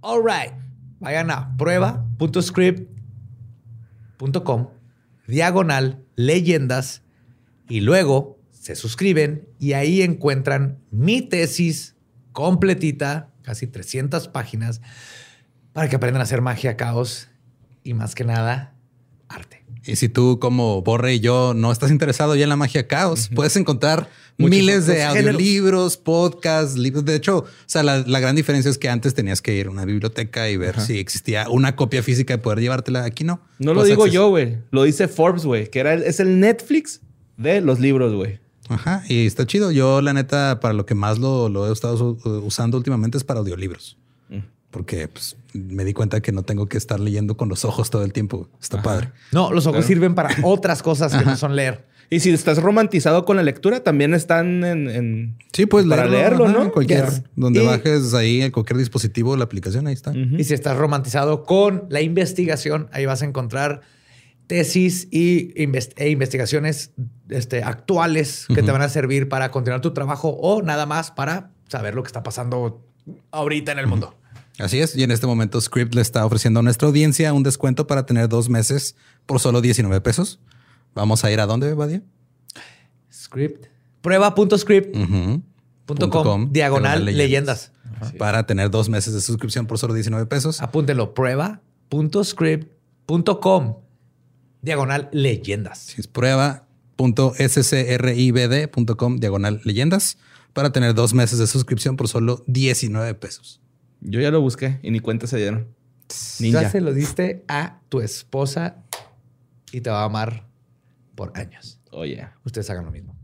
All right. Vayan a prueba.script.com, diagonal, leyendas, y luego se suscriben y ahí encuentran mi tesis completita, casi 300 páginas, para que aprendan a hacer magia, caos y más que nada, arte. Y si tú, como Borre y yo, no estás interesado ya en la magia caos, puedes encontrar miles de audiolibros, podcasts, libros. De hecho, o sea, la, gran diferencia es que antes tenías que ir a una biblioteca y ver si existía una copia física y poder llevártela. Aquí no. No lo digo yo, güey. Lo dice Forbes, güey, que era es el Netflix de los libros, güey. Ajá, y está chido. Yo, la neta, para lo que más lo, lo he estado usando últimamente es para audiolibros porque pues, me di cuenta que no tengo que estar leyendo con los ojos todo el tiempo. Está padre. No, los ojos sirven para otras cosas que no son leer. Y si estás romantizado con la lectura, también están en. sí, pues para leerlo, ¿no? Cualquier, donde bajes ahí en cualquier dispositivo la aplicación, ahí está. Y si estás romantizado con la investigación, ahí vas a encontrar tesis y e investigaciones este, actuales que te van a servir para continuar tu trabajo o nada más para saber lo que está pasando ahorita en el mundo. Así es. Y en este momento Script le está ofreciendo a nuestra audiencia un descuento para tener dos meses por solo 19 pesos. Vamos a ir a dónde, Badia? Script. Prueba.script.com diagonal leyendas. Para tener dos meses de suscripción por solo 19 pesos. Apúntelo. Prueba.script.com diagonal leyendas. Es prueba.scribd.com diagonal leyendas para tener dos meses de suscripción por solo 19 pesos. Yo ya lo busqué y ni cuenta se dieron. Ya se lo diste a tu esposa y te va a amar por años. Oye. Oh, Ustedes hagan lo mismo.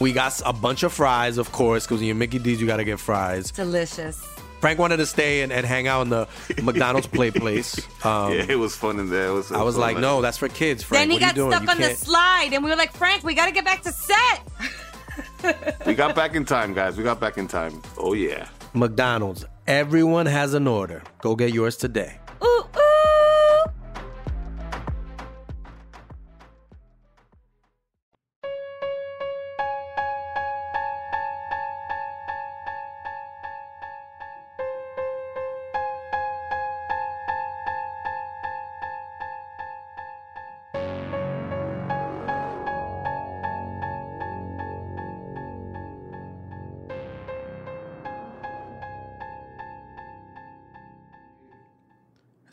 We got a bunch of fries, of course, because when you're Mickey D's, you got to get fries. Delicious. Frank wanted to stay and, and hang out in the McDonald's play place. Um, yeah, it was fun in there. Was, I was like, nice. no, that's for kids, Frank. Then he got stuck on the slide, and we were like, Frank, we got to get back to set. we got back in time, guys. We got back in time. Oh, yeah. McDonald's. Everyone has an order. Go get yours today.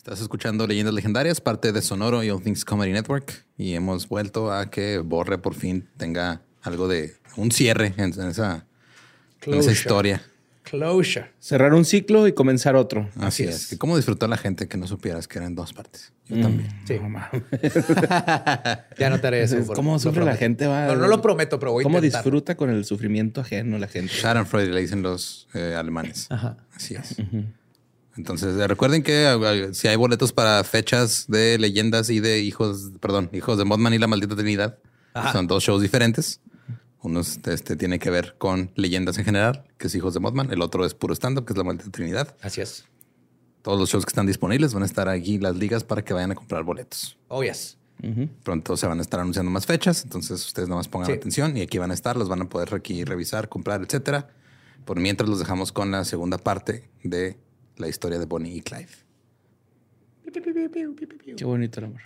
Estás escuchando Leyendas Legendarias, parte de Sonoro y All Things Comedy Network. Y hemos vuelto a que Borre por fin tenga algo de un cierre en, esa, historia. Closure. Cerrar un ciclo y comenzar otro. Así, es. ¿Cómo disfrutó la gente que no supieras que eran dos partes? Yo mm. también. Sí. ya notaré eso. ¿Cómo sufre la gente? Va, no, lo prometo, pero voy a ¿Cómo disfruta con el sufrimiento ajeno la gente? Schadenfreude le dicen los eh, alemanes. Ajá. Así es. Entonces, recuerden que uh, si hay boletos para fechas de leyendas y de hijos, perdón, hijos de Modman y la maldita Trinidad, son dos shows diferentes. Uno este, tiene que ver con leyendas en general, que es Hijos de Modman. El otro es puro stand-up, que es la maldita Trinidad. Así es. Todos los shows que están disponibles van a estar aquí las ligas para que vayan a comprar boletos. Oh, yes. Pronto se van a estar anunciando más fechas, entonces ustedes nada más pongan atención y aquí van a estar, los van a poder aquí revisar, comprar, etcétera. Por mientras los dejamos con la segunda parte de la historia de Bonnie y Clyde. Qué bonito el amor.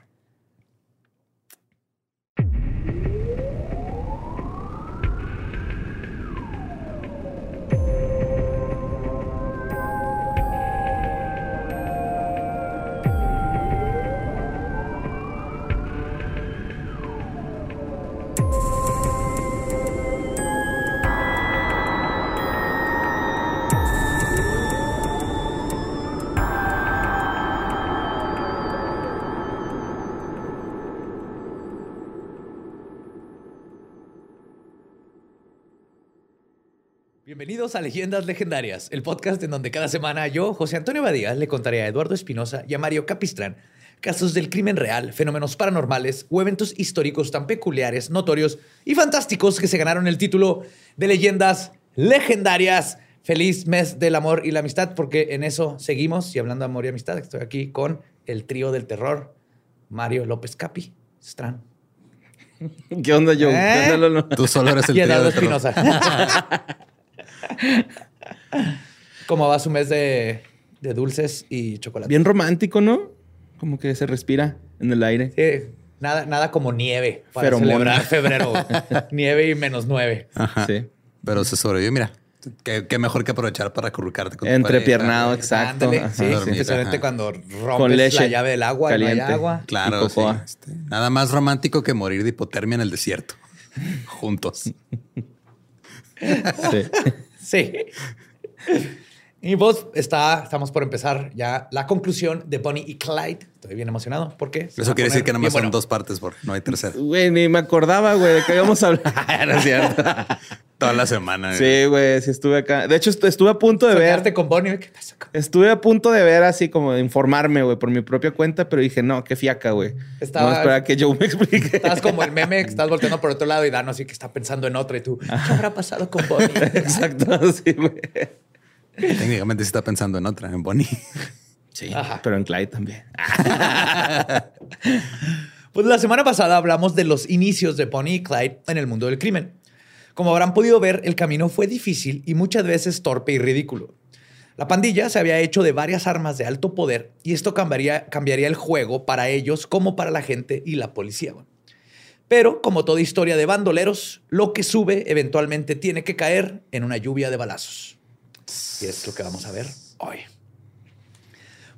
Bienvenidos a Leyendas Legendarias, el podcast en donde cada semana yo, José Antonio Badía, le contaré a Eduardo Espinosa y a Mario Capistrán casos del crimen real, fenómenos paranormales o eventos históricos tan peculiares, notorios y fantásticos que se ganaron el título de Leyendas Legendarias. Feliz mes del amor y la amistad, porque en eso seguimos. Y hablando de amor y amistad, estoy aquí con el trío del terror, Mario López Capi, Strán. ¿Qué onda, yo? ¿Eh? Tú solo eres el y Eduardo Espinosa. ¿Cómo va su mes de, de dulces y chocolate? Bien romántico, ¿no? Como que se respira en el aire. Sí, nada, nada como nieve para Feromona. celebrar febrero. nieve y menos nueve. Ajá. Sí. Pero se sobrevivió, mira. Qué, qué mejor que aprovechar para acurrucarte con Entrepiernado, exacto. Ándale, sí, Dormir, especialmente ajá. cuando Con rompes leche la llave del agua y no caliente. hay agua. Claro, sí. Este, nada más romántico que morir de hipotermia en el desierto. Juntos. Sí. Sí. Y vos está, estamos por empezar ya la conclusión de Bonnie y Clyde. Estoy bien emocionado. ¿Por qué? Se Eso quiere decir que nada más bien son bueno. dos partes porque no hay tercera. Güey, ni me acordaba, güey, de que íbamos a hablar. no es cierto. Toda la semana. Sí, güey, sí estuve acá. De hecho, est- estuve a punto de Soñarte ver. con Bonnie. ¿Qué pasa? con- Estuve a punto de ver así como de informarme, güey, por mi propia cuenta, pero dije, no, qué fiaca, güey. Estaba- Vamos a esperar a que Joe me explique. Estás como el meme que estás volteando por otro lado y Dano así que está pensando en otra y tú, ¿qué habrá pasado con Bonnie? Exacto, sí, güey. Técnicamente sí está pensando en otra, en Bonnie. Sí, Ajá. pero en Clyde también. Pues la semana pasada hablamos de los inicios de Bonnie y Clyde en el mundo del crimen. Como habrán podido ver, el camino fue difícil y muchas veces torpe y ridículo. La pandilla se había hecho de varias armas de alto poder y esto cambiaría, cambiaría el juego para ellos como para la gente y la policía. Pero, como toda historia de bandoleros, lo que sube eventualmente tiene que caer en una lluvia de balazos. Y es lo que vamos a ver hoy.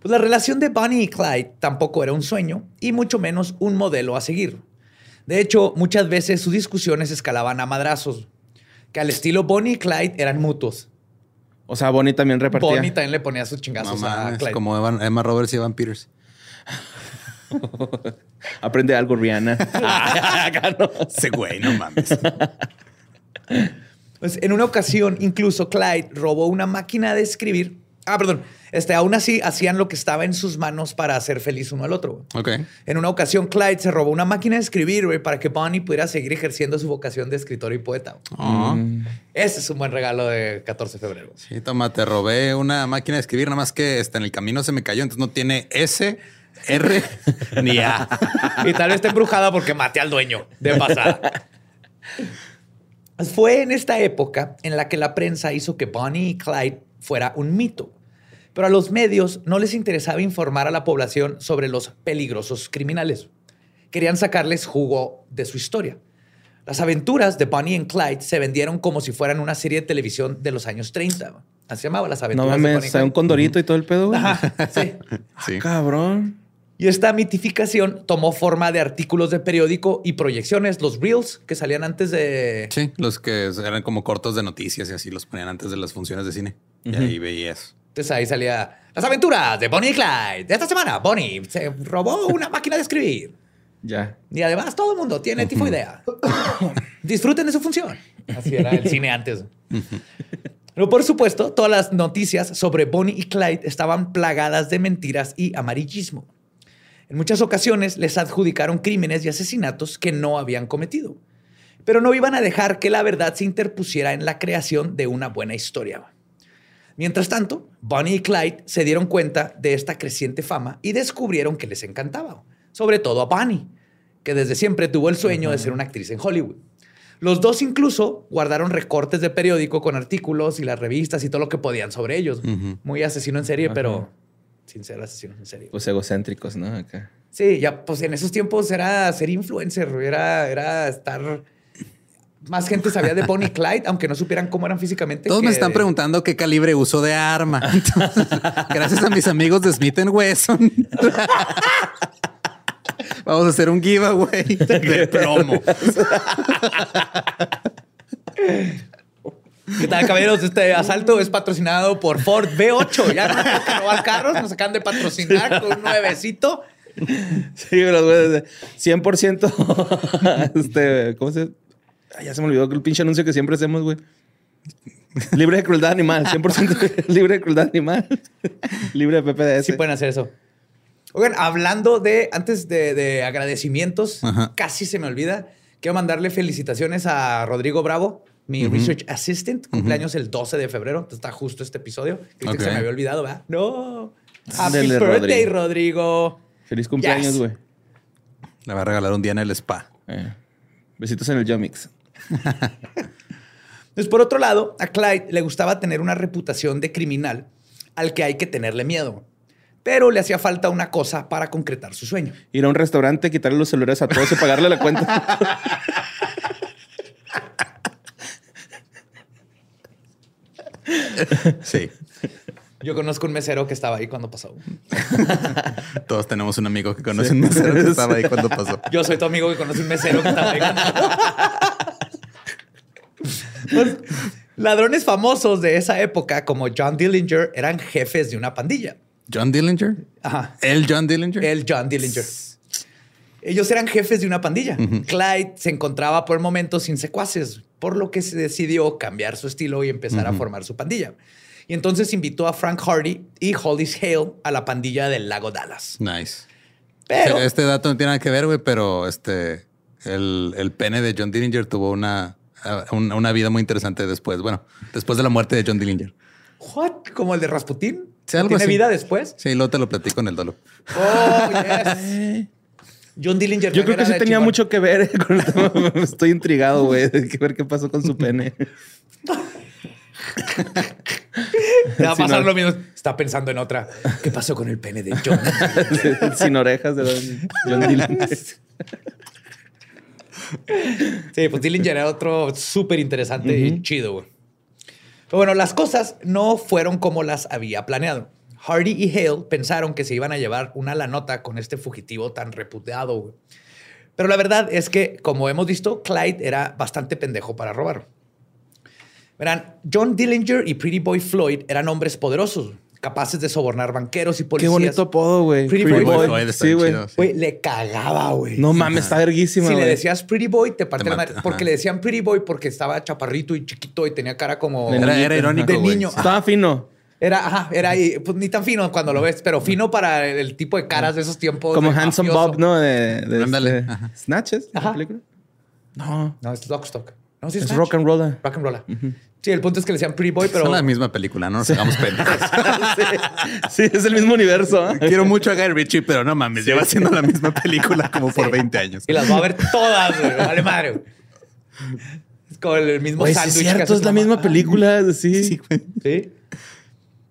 Pues la relación de Bonnie y Clyde tampoco era un sueño y mucho menos un modelo a seguir. De hecho, muchas veces sus discusiones escalaban a madrazos, que al estilo Bonnie y Clyde eran mutuos. O sea, Bonnie también repartía. Bonnie también le ponía sus chingazos a Clyde. como Evan- Emma Roberts y Evan Peters. Aprende algo, Rihanna. No. Ese güey, no mames. Pues, en una ocasión, incluso Clyde robó una máquina de escribir. Ah, perdón. Este, aún así, hacían lo que estaba en sus manos para hacer feliz uno al otro. güey. Ok. En una ocasión, Clyde se robó una máquina de escribir güey, para que Bonnie pudiera seguir ejerciendo su vocación de escritor y poeta. Ah. Ese es un buen regalo de 14 de febrero. Sí, toma, te robé una máquina de escribir, nada más que este, en el camino se me cayó, entonces no tiene S, R ni A. Y tal vez esté embrujada porque maté al dueño de pasada. Fue en esta época en la que la prensa hizo que Bonnie y Clyde fuera un mito. Pero a los medios no les interesaba informar a la población sobre los peligrosos criminales. Querían sacarles jugo de su historia. Las aventuras de Bonnie y Clyde se vendieron como si fueran una serie de televisión de los años 30. Así se llamaba las No aventuras de Bonnie mames, y o sea, un condorito y todo el pedo. Ajá, sí. Sí. Cabrón. Y esta mitificación tomó forma de artículos de periódico y proyecciones, los reels que salían antes de... Sí, los que eran como cortos de noticias y así los ponían antes de las funciones de cine. Y ahí veías. Entonces ahí salía las aventuras de Bonnie y Clyde. De esta semana, Bonnie se robó una máquina de escribir. Ya. Y además todo el mundo tiene tifoidea. Disfruten de su función. Así era el cine antes. Pero por supuesto, todas las noticias sobre Bonnie y Clyde estaban plagadas de mentiras y amarillismo. En muchas ocasiones les adjudicaron crímenes y asesinatos que no habían cometido. Pero no iban a dejar que la verdad se interpusiera en la creación de una buena historia. Mientras tanto, Bonnie y Clyde se dieron cuenta de esta creciente fama y descubrieron que les encantaba, sobre todo a Bonnie, que desde siempre tuvo el sueño de ser una actriz en Hollywood. Los dos incluso guardaron recortes de periódico con artículos y las revistas y todo lo que podían sobre ellos. Muy asesino en serie, pero sin ser asesino en serie. Pues egocéntricos, ¿no? Acá. Sí, ya, pues en esos tiempos era ser influencer, era, era estar... Más gente sabía de Bonnie Clyde, aunque no supieran cómo eran físicamente. Todos me están preguntando qué calibre uso de arma. Entonces, gracias a mis amigos de Smith Wesson. Vamos a hacer un giveaway de plomo. ¿Qué tal, caballeros? Este asalto es patrocinado por Ford V8. Ya no que robar carros, nos acaban de patrocinar con un nuevecito. Sí, pero güey, 100% este, ¿cómo se? Ay, ya se me olvidó el pinche anuncio que siempre hacemos, güey. Libre de crueldad animal, 100% libre de crueldad animal. libre de PPDS. Sí pueden hacer eso. Oigan, hablando de, antes de, de agradecimientos, Ajá. casi se me olvida. Quiero mandarle felicitaciones a Rodrigo Bravo, mi research assistant. Cumpleaños el 12 de febrero. Entonces está justo este episodio. Creí que se me había olvidado, ¿verdad? No. Happy Ándale, birthday, Rodrigo. Feliz cumpleaños, Yes. güey. Le va a regalar un día en el spa. Eh, besitos en el Yomix. Entonces, por otro lado, a Clyde le gustaba tener una reputación de criminal al que hay que tenerle miedo. Pero le hacía falta una cosa para concretar su sueño. Ir a un restaurante, quitarle los celulares a todos y pagarle la cuenta. Sí. Yo conozco un mesero que estaba ahí cuando pasó. Todos tenemos un amigo que conoce un mesero que estaba ahí cuando pasó. Yo soy tu amigo que conoce un mesero que estaba ahí. Pues, ladrones famosos de esa época, como John Dillinger, eran jefes de una pandilla. John Dillinger. Ajá. El John Dillinger. El John Dillinger. Ellos eran jefes de una pandilla. Clyde se encontraba por el momento sin secuaces, por lo que se decidió cambiar su estilo y empezar a formar su pandilla. Y entonces invitó a Frank Hardy y Hollis Hale a la pandilla del lago Dallas. Nice. Pero Este dato no tiene nada que ver, güey, pero este el, el pene de John Dillinger tuvo una, una, una vida muy interesante después. Bueno, después de la muerte de John Dillinger. What? Como el de Rasputin. Sí, algo ¿Tiene así. vida después? Sí, luego te lo platico en el dolo. Oh, yes. John Dillinger. Yo creo que sí tenía mucho que ver con el tema. Estoy intrigado, güey, de que ver qué pasó con su pene. Te va a pasar lo mismo. Está pensando en otra. ¿Qué pasó con el pene de John? Sin orejas de Don- John Dylan. Sí, pues Dillinger era otro súper interesante y chido, güey. Pero bueno, las cosas no fueron como las había planeado. Hardy y Hale pensaron que se iban a llevar una la nota con este fugitivo tan reputado, güey. Pero la verdad es que, como hemos visto, Clyde era bastante pendejo para robar. Verán, John Dillinger y Pretty Boy Floyd eran hombres poderosos, capaces de sobornar banqueros y Qué policías. bonito apodo, güey. Pretty Pretty Boy Boy. Sí, güey. sí. Le cagaba, güey. No mames, está verguísima, Si le decías Pretty Boy, te parte Te la madre. Porque le decían Pretty Boy porque estaba chaparrito y chiquito y tenía cara como... De Era, irónico, de niño. Sí. Estaba fino. Era, ajá, era ahí, pues ni tan fino cuando lo ves, pero fino para el tipo de caras de esos tiempos. Como Handsome mafioso. Bob, ¿no? De, de Ándale, este- ajá. ¿Snatches? ¿La Ajá. película? No. No, es Lockstock. No, sí Es Snatch. Rock and Roller. Rock and Roll. Sí, el punto es que le decían Pretty Boy, pero... Son la misma película, no nos hagamos pendejos. Sí, es el mismo universo. ¿eh? Quiero mucho a Guy Ritchie, pero no mames, lleva haciendo la misma película como por 20 años. Y las va a ver todas, güey. Vale madre, güey. Es como el mismo sándwich. es que cierto, hace es la mamá. misma película. Sí. Sí, güey. Sí.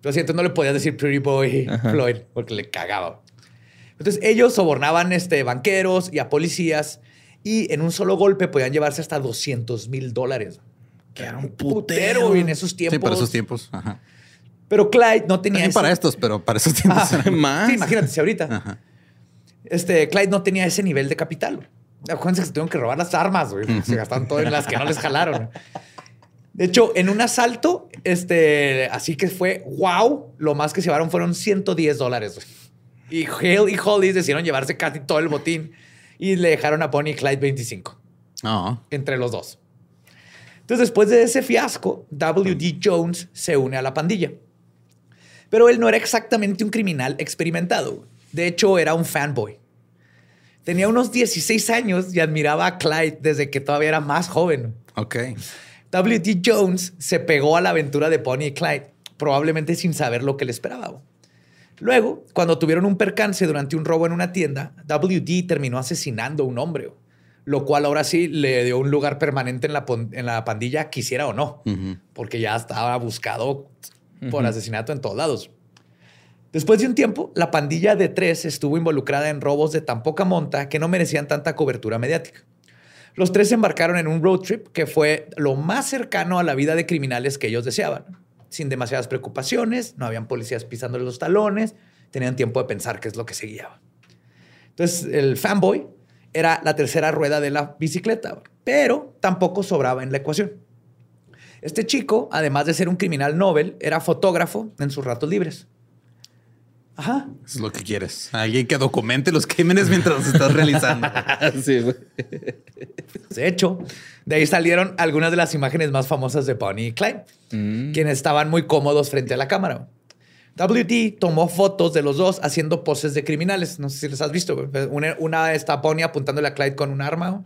Lo siento, no le podías decir Pretty Boy Floyd porque le cagaba. Entonces ellos sobornaban este, banqueros y a policías y en un solo golpe podían llevarse hasta 200 mil dólares. Que era un putero en esos tiempos. Sí, para esos tiempos. Ajá. Pero Clyde no tenía También ese- para estos, pero para esos tiempos. Ah, Más. Sí, imagínate si ahorita. Ajá. Este, Clyde no tenía ese nivel de capital. Acuérdense que se tuvieron que robar las armas, güey. Se gastaron todo en las que no les jalaron. De hecho, en un asalto, este, así que fue wow, lo más que se llevaron fueron 110 dólares. Y Hale y Hollis decidieron llevarse casi todo el botín y le dejaron a Bonnie y Clyde 25 No. entre los dos. Entonces, después de ese fiasco, W.D. Jones se une a la pandilla. Pero él no era exactamente un criminal experimentado. De hecho, era un fanboy. Tenía unos 16 años y admiraba a Clyde desde que todavía era más joven. Ok. W.D. Jones se pegó a la aventura de Bonnie y Clyde, probablemente sin saber lo que le esperaba. Luego, cuando tuvieron un percance durante un robo en una tienda, W.D. terminó asesinando a un hombre, lo cual ahora sí le dio un lugar permanente en la, en la pandilla, quisiera o no, porque ya estaba buscado por asesinato en todos lados. Después de un tiempo, la pandilla de tres estuvo involucrada en robos de tan poca monta que no merecían tanta cobertura mediática. Los tres se embarcaron en un road trip que fue lo más cercano a la vida de criminales que ellos deseaban. Sin demasiadas preocupaciones, no habían policías pisándole los talones, tenían tiempo de pensar qué es lo que se guiaba. Entonces, el fanboy era la tercera rueda de la bicicleta, pero tampoco sobraba en la ecuación. Este chico, además de ser un criminal Nobel, era fotógrafo en sus ratos libres. Ajá. Eso es lo que quieres. Alguien que documente los crímenes mientras los estás realizando. Sí, güey. De hecho, de ahí salieron algunas de las imágenes más famosas de Bonnie y Clyde, quienes estaban muy cómodos frente a la cámara. WD tomó fotos de los dos haciendo poses de criminales. No sé si les has visto. Una, una está Bonnie apuntándole a Clyde con un arma.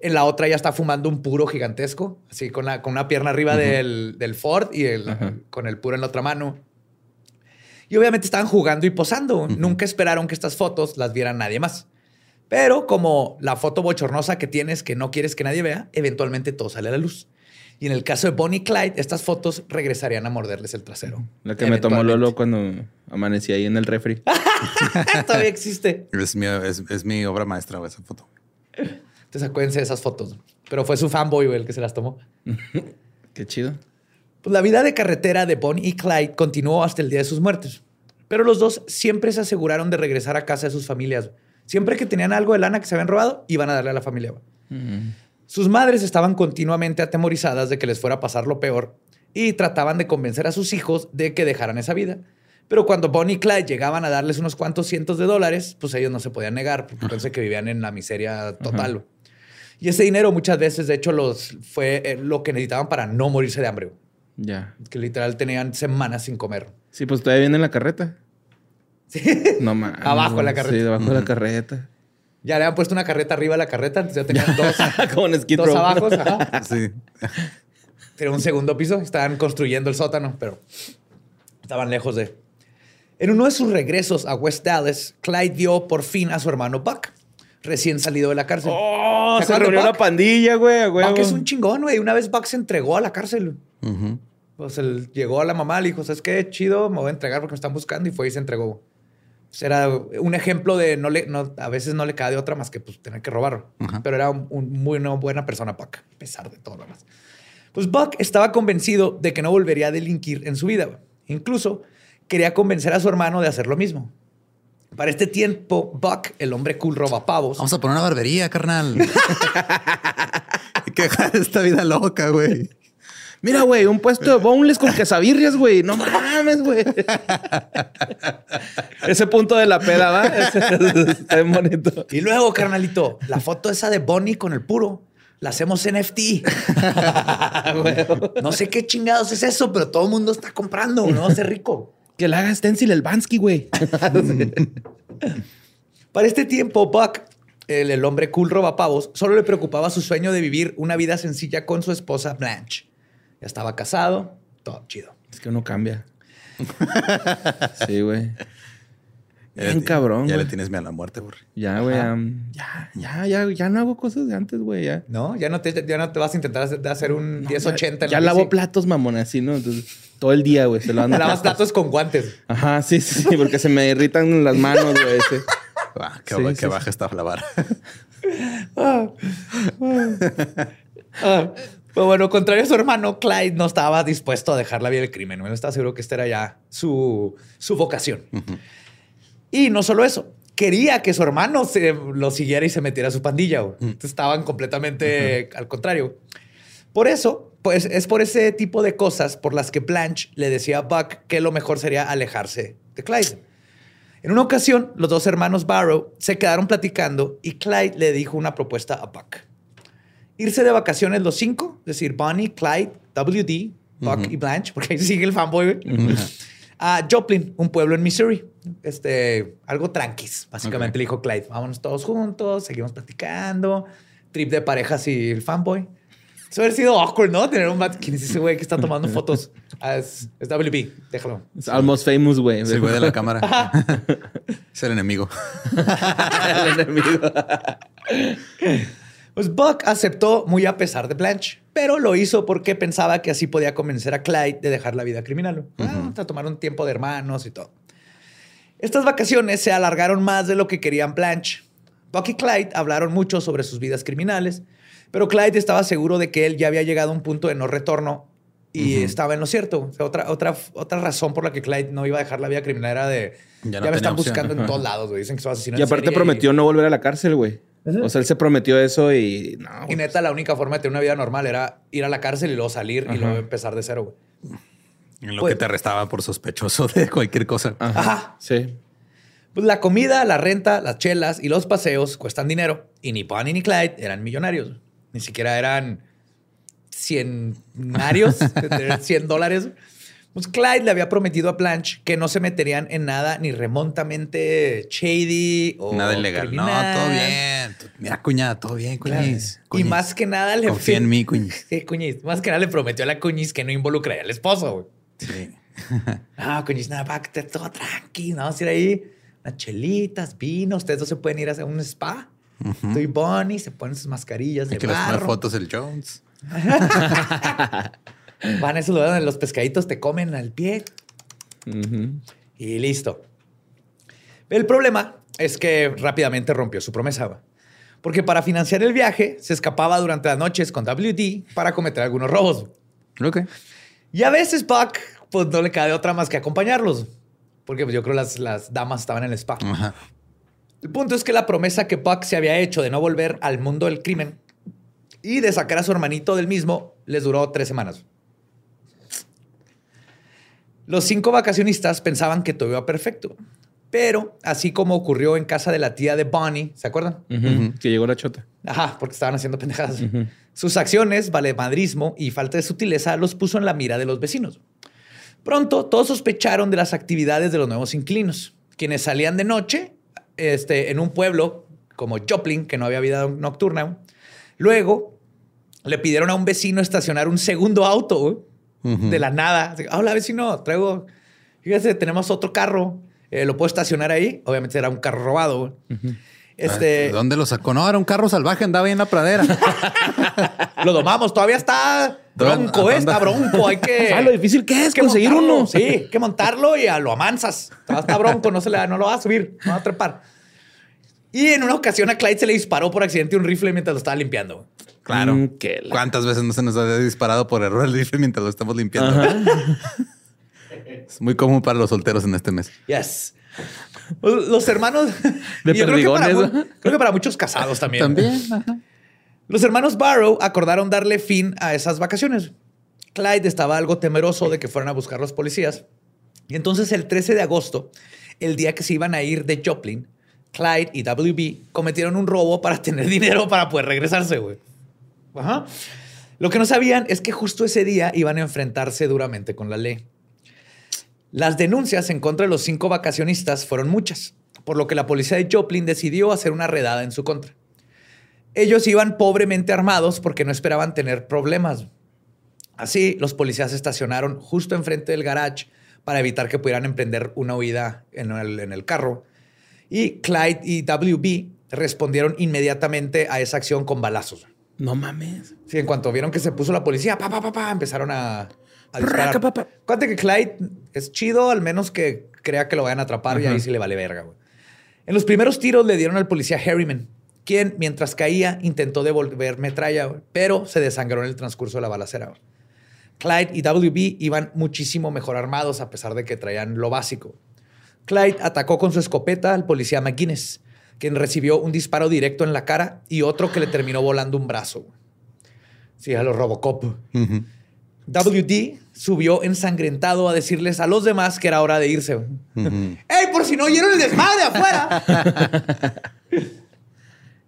En la otra ya está fumando un puro gigantesco, así con, la, con una pierna arriba del, del Ford y el- con el puro en la otra mano. Y obviamente estaban jugando y posando. Nunca esperaron que estas fotos las viera nadie más. Pero como la foto bochornosa que tienes que no quieres que nadie vea, eventualmente todo sale a la luz. Y en el caso de Bonnie y Clyde, estas fotos regresarían a morderles el trasero. La que me tomó Lolo cuando amanecí ahí en el refri. Todavía existe. Es mi, es, mi obra maestra, esa foto. Entonces acuérdense de esas fotos. Pero fue su fanboy, el que se las tomó. Qué chido. Pues la vida de carretera de Bonnie y Clyde continuó hasta el día de sus muertes. Pero los dos siempre se aseguraron de regresar a casa de sus familias. Siempre que tenían algo de lana que se habían robado, iban a darle a la familia. Sus madres estaban continuamente atemorizadas de que les fuera a pasar lo peor y trataban de convencer a sus hijos de que dejaran esa vida. Pero cuando Bonnie y Clyde llegaban a darles unos cuantos cientos de dólares, pues ellos no se podían negar, porque pensé que vivían en la miseria total. Y ese dinero muchas veces, de hecho, los, fue eh, lo que necesitaban para no morirse de hambre. Ya. Que literal tenían semanas sin comer. Sí, pues todavía viene en la carreta. Sí. No mames. Abajo de la carreta. Sí, debajo de la carreta. Ya le habían puesto una carreta arriba de la carreta, entonces ya tenían dos. Como en Skid dos abajo. Ajá. Sí. Tenía un segundo piso. Estaban construyendo el sótano, pero estaban lejos de. En uno de sus regresos a West Dallas, Clyde vio por fin a su hermano Buck, recién salido de la cárcel. ¡Oh! ¿Se reunió la pandilla, güey, güey. Buck es un chingón, güey. Una vez Buck se entregó a la cárcel. Ujú. Pues él llegó a la mamá, le dijo, ¿sabes qué? Chido, me voy a entregar porque me están buscando. Y fue y se entregó. Pues era un ejemplo de no le, no, a veces no le cae de otra más que pues, tener que robar. Pero era un, un muy una buena persona, Buck, a pesar de todo lo demás. Pues Buck estaba convencido de que no volvería a delinquir en su vida. Incluso quería convencer a su hermano de hacer lo mismo. Para este tiempo, Buck, el hombre cool roba pavos, Vamos a poner una barbería, carnal. Que dejar esta vida loca, güey. Mira, güey, un puesto de boneless con quesabirrias, güey. No mames, güey. Ese punto de la peda, ¿va? Está bonito. Y luego, carnalito, la foto esa de Bonnie con el puro. La hacemos NFT. no sé qué chingados es eso, pero todo el mundo está comprando. No va a ser rico. Que la haga Stencil el Bansky, güey. Para este tiempo, Buck, el, el hombre cool robapavos, solo le preocupaba su sueño de vivir una vida sencilla con su esposa Blanche. Ya estaba casado, todo chido. Es que uno cambia. Sí, güey. Ya Bien cabrón, Ya le tienes miedo a la muerte, güey. Ya, güey. ya, ya, ya, ya no hago cosas de antes, güey. Ya. No, ya no te, ya no te vas a intentar hacer, un 1080 en Ya la lavo platos, mamón, así, ¿no? Entonces, todo el día, güey. Se lavando Lavas platos con guantes. Ajá, sí, sí, sí, porque se me irritan las manos, güey. sí. Ah, que Sí, que sí, baja esta la vara. Ah, Pero bueno, contrario a su hermano, Clyde no estaba dispuesto a dejar la vida del crimen. No estaba seguro que esta era ya su, su vocación. Y no solo eso, quería que su hermano se lo siguiera y se metiera a su pandilla. estaban completamente al contrario. Por eso, pues es por ese tipo de cosas por las que Blanche le decía a Buck que lo mejor sería alejarse de Clyde. En una ocasión, los dos hermanos Barrow se quedaron platicando y Clyde le dijo una propuesta a Buck. Irse de vacaciones los cinco, es decir, Bonnie, Clyde, WD, Buck y Blanche, porque ahí sigue el fanboy, güey, a Joplin, un pueblo en Missouri. Este, algo tranquis, básicamente Ok. le dijo Clyde. Vámonos todos juntos, seguimos platicando, trip de parejas y el fanboy. Eso hubiera sido awkward, ¿no? Tener un mat. ¿Quién es ese güey que está tomando fotos? Ah, es, es WB, déjalo. Es almost famous, güey. Es el güey de la cámara. es el enemigo. El enemigo. Pues Buck aceptó muy a pesar de Blanche, pero lo hizo porque pensaba que así podía convencer a Clyde de dejar la vida criminal. Ah, a tomar un tiempo de hermanos y todo. Estas vacaciones se alargaron más de lo que querían Blanche. Buck y Clyde hablaron mucho sobre sus vidas criminales, pero Clyde estaba seguro de que él ya había llegado a un punto de no retorno y estaba en lo cierto. O sea, otra, otra, otra razón por la que Clyde no iba a dejar la vida criminal era de Ya ya, no me tenía están opción. buscando en todos lados, güey. Dicen que soy asesino Y en aparte serie prometió no volver a la cárcel, güey. O sea, él se prometió eso y no. Y neta, la única forma de tener una vida normal era ir a la cárcel y luego salir y luego empezar de cero, güey. En lo Pues- que te arrestaban por sospechoso de cualquier cosa. Ajá. Ajá. Sí. Pues la comida, la renta, las chelas y los paseos cuestan dinero. Y ni Bonnie ni Clyde eran millonarios. Ni siquiera eran cienarios, de tener 100 dólares. Pues Clyde le había prometido a Blanche que no se meterían en nada ni remontamente shady o Nada ilegal. criminal. No, todo bien. Mira, cuñada, todo bien, Claro. cuñiz. Y más que nada le Confía en mí, cuñiz. Sí, cuñiz. Más que nada le prometió a la cuñiz que no involucraría al esposo, güey. Sí. Ah, cuñiz, nada, va, que todo tranqui, ¿no? Vamos a ir ahí, unas chelitas, vino, ustedes dos se pueden ir a hacer un spa. Tú y Bonnie se ponen sus mascarillas de Hay que les tome barro. fotos el Jones. Van a esos lugares donde los pescaditos te comen al pie. Y listo. El problema es que rápidamente rompió su promesa. Porque para financiar el viaje se escapaba durante las noches con WD para cometer algunos robos. Ok. Y a veces Buck pues no le cae otra más que acompañarlos. Porque pues, yo creo las, las damas estaban en el spa. Ajá. El punto es que la promesa que Buck se había hecho de no volver al mundo del crimen y de sacar a su hermanito del mismo les duró tres semanas. Los cinco vacacionistas pensaban que todo iba perfecto. Pero, así como ocurrió en casa de la tía de Bonnie, ¿se acuerdan? Que llegó la chota. Ajá, porque estaban haciendo pendejadas. Sus acciones, valemadrismo y falta de sutileza los puso en la mira de los vecinos. Pronto, todos sospecharon de las actividades de los nuevos inquilinos, quienes salían de noche este, en un pueblo como Joplin, que no había vida nocturna. Luego, le pidieron a un vecino estacionar un segundo auto de la nada. Así, Hola, vecino, traigo... Fíjese, tenemos otro carro. Eh, ¿Lo puedo estacionar ahí? Obviamente era un carro robado. güey. Este, ¿De dónde lo sacó? No, era un carro salvaje, andaba ahí en la pradera. Lo domamos, todavía está bronco, ¿Dónde? eh, está bronco. Hay que. Ah, lo difícil que es que conseguir montarlo, uno. Sí, hay que montarlo y a lo amansas. Todavía está bronco, no, se le, no lo va a subir, no va a trepar. Y en una ocasión a Clyde se le disparó por accidente un rifle mientras lo estaba limpiando. Claro. Mm, que la- ¿Cuántas veces no se nos ha disparado por error el rifle mientras lo estamos limpiando? es muy común para los solteros en este mes. Yes. Los hermanos. De yo creo que, para, perdigones, creo que para muchos casados también. También. Los hermanos Barrow acordaron darle fin a esas vacaciones. Clyde estaba algo temeroso de que fueran a buscar los policías. Y entonces el 13 de agosto, el día que se iban a ir de Joplin, Clyde y WB cometieron un robo para tener dinero para poder regresarse, güey. Lo que no sabían es que justo ese día iban a enfrentarse duramente con la ley. Las denuncias en contra de los cinco vacacionistas fueron muchas, por lo que la policía de Joplin decidió hacer una redada en su contra. Ellos iban pobremente armados porque no esperaban tener problemas. Así, los policías se estacionaron justo enfrente del garage para evitar que pudieran emprender una huida en el, en el carro. Y Clyde y WB respondieron inmediatamente a esa acción con balazos. No mames. Sí, en cuanto vieron que se puso la policía, pa, pa, pa, pa, empezaron a, a disparar. Raca, pa, pa. Cuente que Clyde es chido, al menos que crea que lo vayan a atrapar y ahí sí le vale verga, güey. En los primeros tiros le dieron al policía Harriman, quien, mientras caía, intentó devolver metralla, güey, pero se desangró en el transcurso de la balacera. güey. Clyde y WB iban muchísimo mejor armados a pesar de que traían lo básico. Clyde atacó con su escopeta al policía McGuinness, quien recibió un disparo directo en la cara y otro que le terminó volando un brazo. Sí, a los Robocop. WD subió ensangrentado a decirles a los demás que era hora de irse. Ujú. ¡Ey, por si no oyeron el desmadre afuera!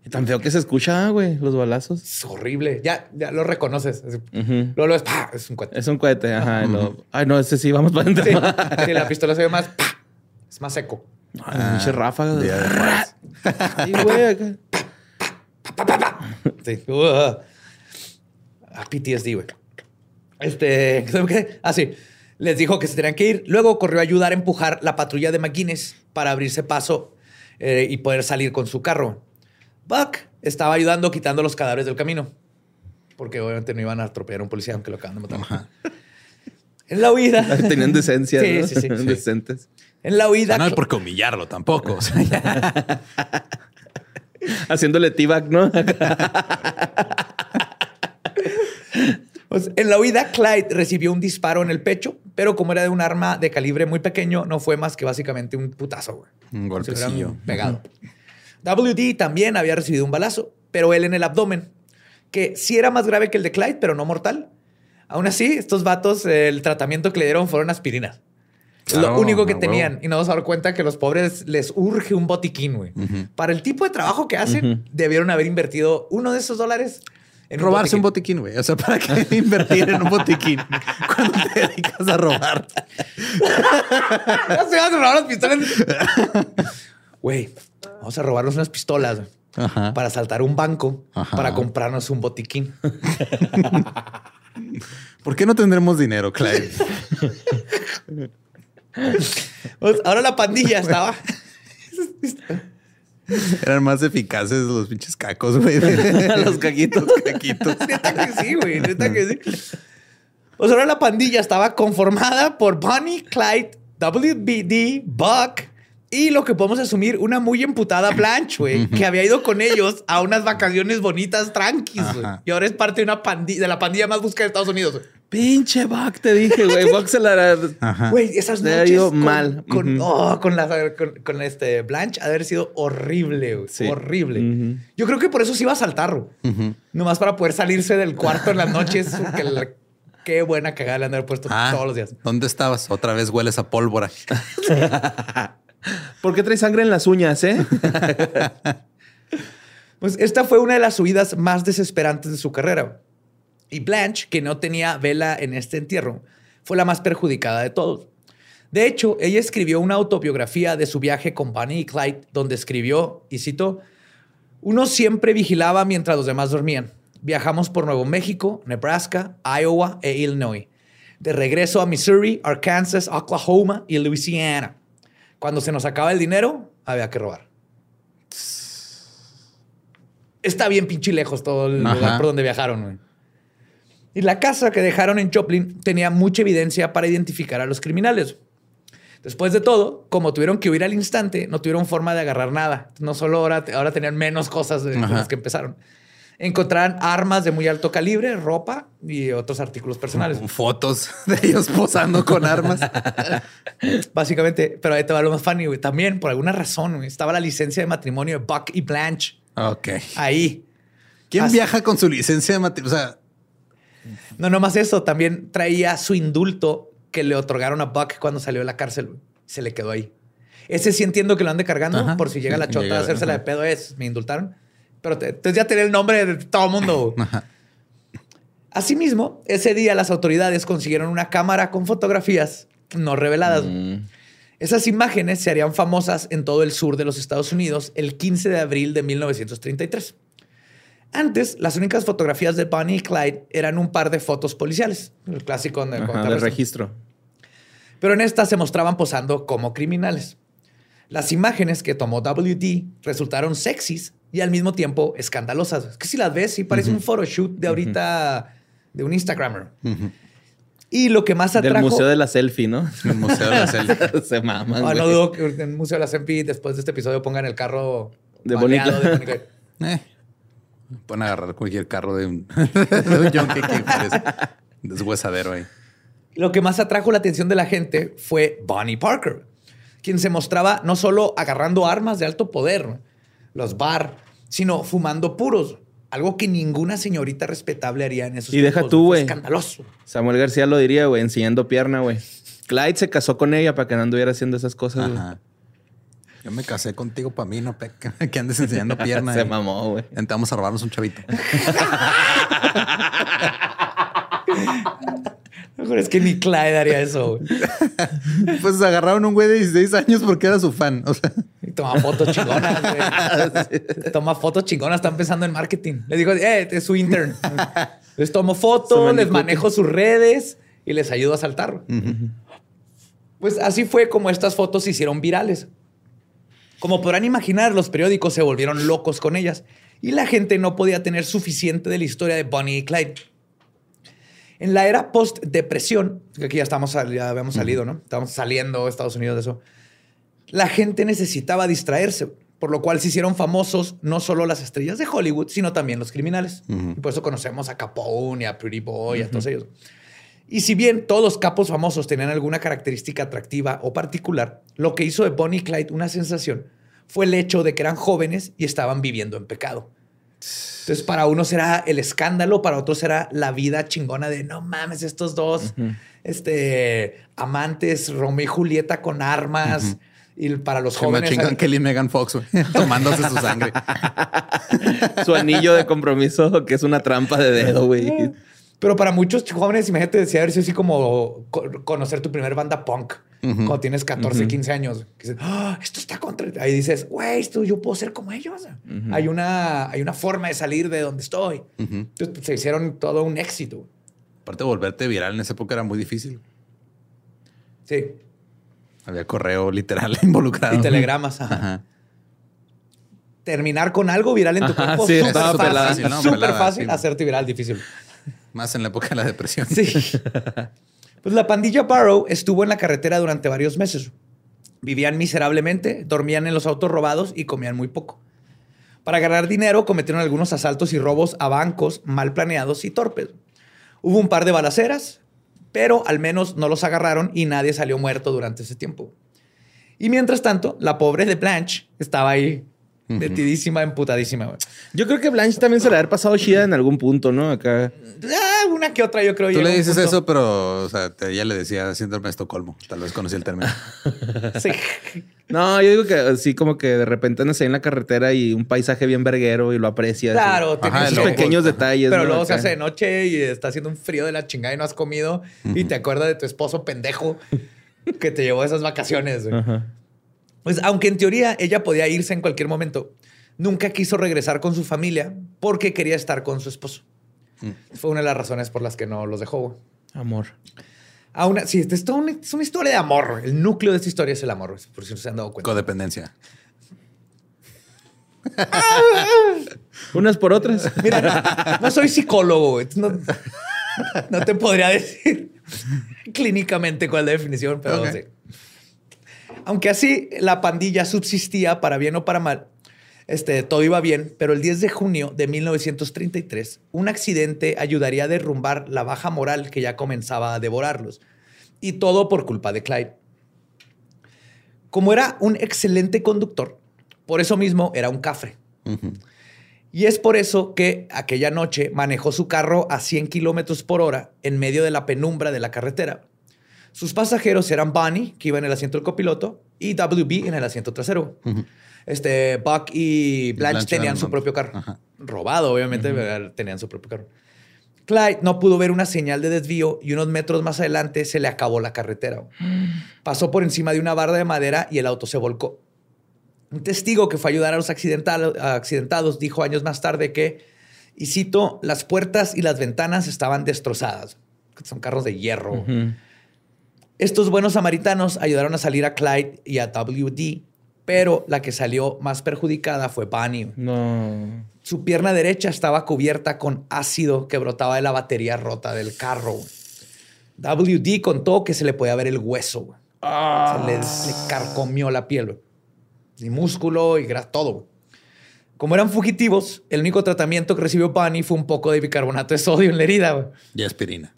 Y tan feo que se escucha, güey, los balazos. es horrible. Ya, ya lo reconoces. Luego lo ves, ¡pah! es un cohete. Es un cohete, ajá. lo- Ay, no, ese sí, vamos para adentro. Sí, sí, la pistola se ve más, ¡pah! es más seco. Pinche ráfaga. Día de Juárez. Sí, güey, acá. Sí. Uh, ah, PTSD, güey. Este, ¿qué? Ah, sí. Les dijo que se tenían que ir. Luego corrió a ayudar a empujar la patrulla de McGuinness para abrirse paso eh, y poder salir con su carro. Buck estaba ayudando quitando los cadáveres del camino. Porque obviamente no iban a atropellar a un policía, aunque lo acaban de matar. En la huida. Tenían decencia, Sí, ¿no? sí, sí. Decentes. En la huida. No hay por qué humillarlo tampoco. o sea. Haciéndole T-back, ¿no? Pues, en la huida, Clyde recibió un disparo en el pecho, pero como era de un arma de calibre muy pequeño, no fue más que básicamente un putazo, güey. Un golpecillo. Pegado. WD también había recibido un balazo, pero él en el abdomen, que sí era más grave que el de Clyde, pero no mortal. Aún así, estos vatos, el tratamiento que le dieron fueron aspirinas. Es Claro, lo único que huevo. tenían. Y nos vamos a dar cuenta que los pobres les urge un botiquín, güey. Para el tipo de trabajo que hacen, debieron haber invertido uno de esos dólares en Robarse un botiquín, güey. O sea, ¿para qué invertir en un botiquín cuando te dedicas a robar? Se van a robar las pistolas. Güey, vamos a robarnos unas pistolas Ajá. para saltar un banco Ajá. para comprarnos un botiquín. ¿Por qué no tendremos dinero, Clyde? Pues, ahora la pandilla estaba. Eran más eficaces los pinches cacos, güey. los caquitos. Los caquitos. Neta que sí, güey. Neta que sí. O sea, ahora la pandilla estaba conformada por Bonnie, Clyde, WBD, Buck y lo que podemos asumir, una muy emputada Blanche, güey, que había ido con ellos a unas vacaciones bonitas, tranquis, güey. Y ahora es parte de una pandilla, de la pandilla más buscada de Estados Unidos. güey. Pinche Buck, te dije, güey. Buck se la... Güey, esas noches ido con, mal. Con, oh, con, la, con, con este Blanche ha de haber sido horrible, güey. Sí. Horrible. Yo creo que por eso se iba a saltar, güey. Nomás para poder salirse del cuarto en las noches. que la- qué buena cagada le han de haber puesto Ah, todos los días. ¿Dónde estabas? Otra vez hueles a pólvora. ¿Por qué trae sangre en las uñas, eh? Pues esta fue una de las subidas más desesperantes de su carrera. Y Blanche, que no tenía vela en este entierro, fue la más perjudicada de todos. De hecho, ella escribió una autobiografía de su viaje con Bonnie y Clyde, donde escribió, y cito, uno siempre vigilaba mientras los demás dormían. Viajamos por Nuevo México, Nebraska, Iowa e Illinois. De regreso a Missouri, Arkansas, Oklahoma y Louisiana. Cuando se nos acaba el dinero, había que robar. Está bien pinche lejos todo el Ajá. lugar por donde viajaron. güey. Y la casa que dejaron en Joplin tenía mucha evidencia para identificar a los criminales. Después de todo, como tuvieron que huir al instante, no tuvieron forma de agarrar nada. No solo ahora, ahora tenían menos cosas de las que empezaron. Encontraron armas de muy alto calibre, ropa y otros artículos personales. Fotos de ellos posando con armas. Básicamente, pero ahí te va lo más funny, güey. También, por alguna razón, güey, estaba la licencia de matrimonio de Buck y Blanche Ok. ahí. ¿Quién Así- viaja con su licencia de matrimonio? O sea, No, no más eso, también traía su indulto que le otorgaron a Buck cuando salió de la cárcel. Se le quedó ahí. Ese sí entiendo que lo ande cargando Ajá. por si llega la chota Llega, a hacérsela ajá. de pedo es, me indultaron. Pero te- entonces ya tenía el nombre de todo el mundo. Asimismo, ese día las autoridades consiguieron una cámara con fotografías no reveladas. Mm. Esas imágenes se harían famosas en todo el sur de los Estados Unidos el 15 de abril de 1933. Antes, las únicas fotografías de Bonnie y Clyde eran un par de fotos policiales, el clásico Ajá, de arrestan. registro. Pero en estas se mostraban posando como criminales. Las imágenes que tomó WD resultaron sexys y al mismo tiempo escandalosas. Es que si las ves, sí parece un photoshoot de ahorita de un Instagrammer. Y lo que más Del atrajo... Museo de la Selfie, ¿no? el Museo de la Selfie. Se maman, Ah, no güey. dudo que en el Museo de la Sempi después de este episodio pongan el carro De Bonnie de Bonnie. Eh. Pueden agarrar cualquier carro de un, de un junkie que parece deshuesadero ahí. Lo que más atrajo la atención de la gente fue Bonnie Parker, quien se mostraba no solo agarrando armas de alto poder, los bar, sino fumando puros. Algo que ninguna señorita respetable haría en esos Y deja tiempos, tú, güey. Escandaloso. Samuel García lo diría, güey, enseñando pierna, güey. Clyde se casó con ella para que no anduviera haciendo esas cosas, güey. Yo me casé contigo para mí, no pe- que andes enseñando pierna. Se mamó, güey. Vente, Vamos a robarnos un chavito. Mejor es que ni Clyde haría eso. güey. Pues agarraron un güey de 16 años porque era su fan. O sea, Y toma fotos chingonas, güey. Toma fotos chingonas, están pensando en marketing. Le digo, eh, es su intern. Les tomo fotos, les manejo sus redes y les ayudo a saltar. Pues así fue como estas fotos se hicieron virales. Como podrán imaginar, los periódicos se volvieron locos con ellas y la gente no podía tener suficiente de la historia de Bonnie y Clyde. En la era post-depresión, que aquí ya, estamos, ya habíamos salido, ¿no? Estamos saliendo de Estados Unidos de eso. La gente necesitaba distraerse, por lo cual se hicieron famosos no solo las estrellas de Hollywood, sino también los criminales. Y por eso conocemos a Capone, y a Pretty Boy, y a todos ellos. Y si bien todos los capos famosos tenían alguna característica atractiva o particular, lo que hizo de Bonnie y Clyde una sensación fue el hecho de que eran jóvenes y estaban viviendo en pecado. Entonces, para unos era el escándalo, para otros era la vida chingona de no mames, estos dos este, amantes, Romeo y Julieta con armas. Y para los se me jóvenes. chingan Kelly y Megan Fox, tomándose su sangre. Su anillo de compromiso, que es una trampa de dedo, güey. Pero para muchos jóvenes, imagínate, decía haber sido así como co- conocer tu primer banda punk cuando tienes 14, 15 años. Que dices, "Ah, esto está contra. Ahí dices, güey, esto yo puedo ser como ellos. hay, una, hay una forma de salir de donde estoy. Entonces pues, se hicieron todo un éxito. Aparte, volverte viral en esa época era muy difícil. Sí. Había correo literal involucrado. Y telegramas. ajá. Ajá. terminar con algo viral en tu Ajá, cuerpo. sí, súper fácil, pelada. Sí, no, súper pelada, fácil. sí. Hacerte viral, difícil. Más en la época de la depresión. Sí. Pues la pandilla Barrow estuvo en la carretera durante varios meses. Vivían miserablemente, dormían en los autos robados y comían muy poco. Para ganar dinero cometieron algunos asaltos y robos a bancos mal planeados y torpes. Hubo un par de balaceras, pero al menos no los agarraron y nadie salió muerto durante ese tiempo. Y mientras tanto, la pobre de Blanche estaba ahí, metidísima, emputadísima. güey. Yo creo que Blanche también se le ha haber pasado chida en algún punto, ¿no? Acá. Ah, una que otra, yo creo. Tú le dices punto- eso, pero o sea, te- ella le decía síndrome de Estocolmo. Tal vez conocí el término. Sí. No, yo digo que así como que de repente andas ahí en la carretera y un paisaje bien verguero y lo aprecias. Claro, y- tienes Ajá, Esos luego- pequeños detalles. Pero ¿no? luego se hace de noche y está haciendo un frío de la chingada y no has comido y te acuerdas de tu esposo pendejo que te llevó a esas vacaciones. güey. Ajá. Pues aunque en teoría ella podía irse en cualquier momento, nunca quiso regresar con su familia porque quería estar con su esposo. Fue una de las razones por las que no los dejó. Amor. Aún así, esta es, toda una, es una historia de amor. El núcleo de esta historia es el amor, por si no se han dado cuenta. Codependencia. Unas por otras. Mira, no soy psicólogo. No, no te podría decir clínicamente cuál es la definición, pero sí. Aunque así la pandilla subsistía para bien o para mal, este, todo iba bien, pero el 10 de junio de 1933, un accidente ayudaría a derrumbar la baja moral que ya comenzaba a devorarlos. Y todo por culpa de Clyde. Como era un excelente conductor, por eso mismo era un cafre. Y es por eso que aquella noche manejó su carro a 100 kilómetros por hora en medio de la penumbra de la carretera. Sus pasajeros eran Bonnie, que iba en el asiento del copiloto, y WB en el asiento trasero. Este, Buck y Blanche, Blanche tenían su propio carro. Ajá. Robado, obviamente, tenían su propio carro. Clyde no pudo ver una señal de desvío y unos metros más adelante se le acabó la carretera. Pasó por encima de una barda de madera y el auto se volcó. Un testigo que fue a ayudar a los accidentados dijo años más tarde que, y cito, las puertas y las ventanas estaban destrozadas. Son carros de hierro. Estos buenos samaritanos ayudaron a salir a Clyde y a WD, pero la que salió más perjudicada fue Bunny. No. Su pierna derecha estaba cubierta con ácido que brotaba de la batería rota del carro. WD contó que se le podía ver el hueso. güey. Se le, le carcomió la piel. Y músculo y grasa, todo. Como eran fugitivos, el único tratamiento que recibió Bunny fue un poco de bicarbonato de sodio en la herida. Y aspirina.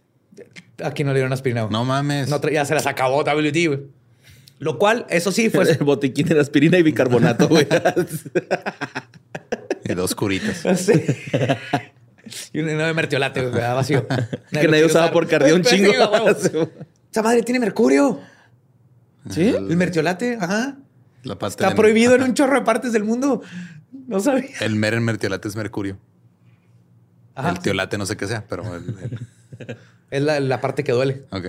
Aquí no le dieron aspirina. güey. No mames. No tra- ya se las acabó WD, güey. Lo cual, eso sí, fue... el botiquín de aspirina y bicarbonato, güey. Y dos curitas. Sí. Y uno de mertiolate, güey, quedaba vacío. que lo nadie quiere usaba usar. por cardía un Pues, chingo. sí. Esa madre tiene mercurio. ¿Sí? El mertiolate, ajá. La parte Está prohibido en un chorro de partes del mundo. No sabía. El mer en mertiolate es mercurio. Ajá. El tiolate no sé qué sea, pero el- el- Es la, la parte que duele. ok.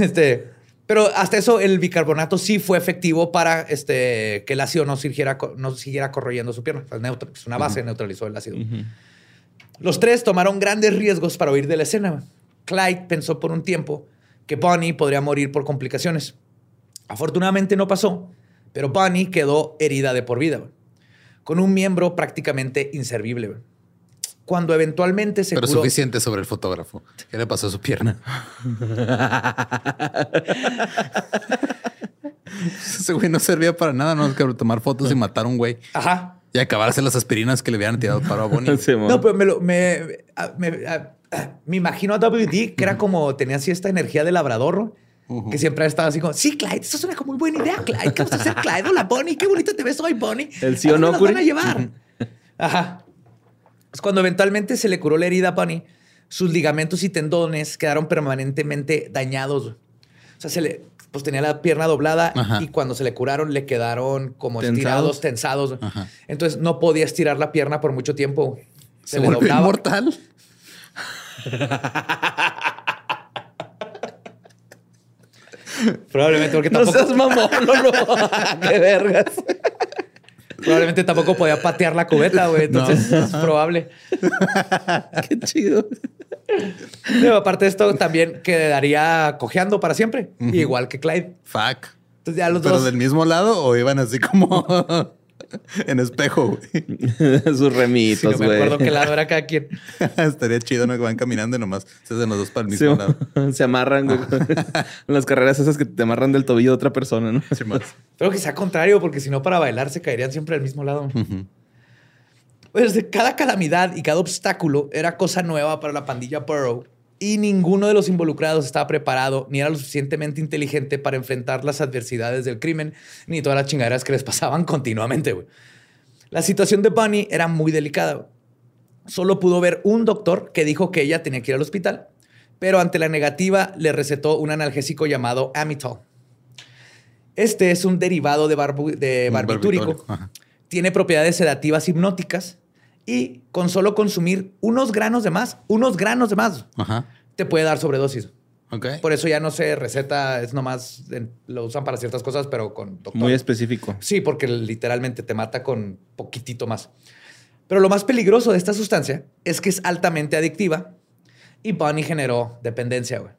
Este, pero hasta eso, el bicarbonato sí fue efectivo para este, que el ácido no siguiera, no siguiera corroyendo su pierna. Es neutro- es una base, neutralizó el ácido. Los tres tomaron grandes riesgos para huir de la escena. Clyde pensó por un tiempo que Bonnie podría morir por complicaciones. Afortunadamente no pasó, pero Bonnie quedó herida de por vida, con un miembro prácticamente inservible. Cuando eventualmente se Pero curó- suficiente sobre el fotógrafo. ¿Qué le pasó a su pierna? Ese güey no servía para nada, no que tomar fotos y matar a un güey Ajá. y acabarse las aspirinas que le hubieran tirado para a Bonnie. Sí. No, pero me, lo- me, me- me imagino a WD que era como tenía así esta energía de labrador, que siempre ha estado así como, sí, Clyde, eso suena como muy buena idea, Clyde. ¿Qué vas a hacer, Clyde? Hola, Bonnie, qué bonita te ves hoy, Bonnie. El sí ¿A o no, van a llevar? Ajá. Cuando eventualmente se le curó la herida a Bonnie, sus ligamentos y tendones quedaron permanentemente dañados. O sea, se le, pues tenía la pierna doblada Ajá. y cuando se le curaron le quedaron como Tensados. estirados, tensados. Ajá. Entonces no podía estirar la pierna por mucho tiempo. Se, volvió inmortal. Probablemente porque No tampoco, seas mamón, no, no. Qué vergas. Probablemente tampoco podía patear la cubeta, güey. Entonces es probable. Qué chido. Pero aparte de esto, también quedaría cojeando para siempre, igual que Clyde. Fuck. Entonces ya los ¿Pero dos. del mismo lado o iban así como... en espejo, güey. Sus remitos, no me güey. acuerdo qué lado era cada quien. Estaría chido, ¿no? Que van caminando y nomás se hacen los dos para el Sí, mismo lado. se amarran, güey. en las carreras esas que te amarran del tobillo de otra persona, ¿no? Espero que sea contrario, porque si no, para bailar se caerían siempre al mismo lado. Pues cada calamidad y cada obstáculo era cosa nueva para la pandilla Burrow y ninguno de los involucrados estaba preparado ni era lo suficientemente inteligente para enfrentar las adversidades del crimen ni todas las chingaderas que les pasaban continuamente. La situación de Bunny era muy delicada. Solo pudo ver un doctor que dijo que ella tenía que ir al hospital, pero ante la negativa le recetó un analgésico llamado Amitol. Este es un derivado de, barbu- de barbitúrico. Tiene propiedades sedativas hipnóticas y con solo consumir unos granos de más, unos granos de más, Ajá. te puede dar sobredosis. Ok. Por eso ya no se receta, es nomás, lo usan para ciertas cosas, pero con doctor. Muy específico. Sí, porque literalmente te mata con poquitito más. Pero lo más peligroso de esta sustancia es que es altamente adictiva y Bunny generó dependencia, güey.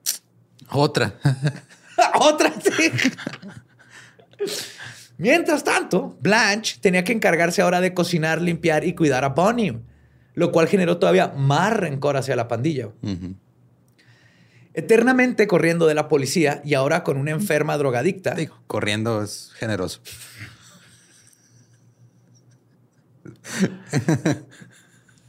Otra. Otra, sí. Mientras tanto, Blanche tenía que encargarse ahora de cocinar, limpiar y cuidar a Bonnie, lo cual generó todavía más rencor hacia la pandilla. Eternamente corriendo de la policía y ahora con una enferma drogadicta. Digo, corriendo es generoso.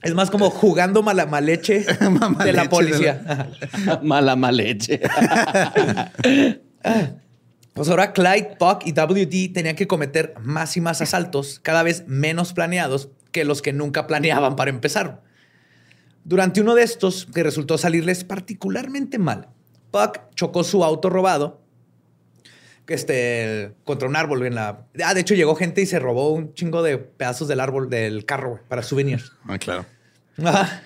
Es más como jugando mala maleche de la policía. Mala maleche. Pues ahora Clyde, Buck y WD tenían que cometer más y más asaltos, cada vez menos planeados que los que nunca planeaban para empezar. Durante uno de estos, que resultó salirles particularmente mal, Buck chocó su auto robado este, contra un árbol en la... Ah, de hecho llegó gente y se robó un chingo de pedazos del árbol del carro para souvenirs. Ah, claro. Ajá.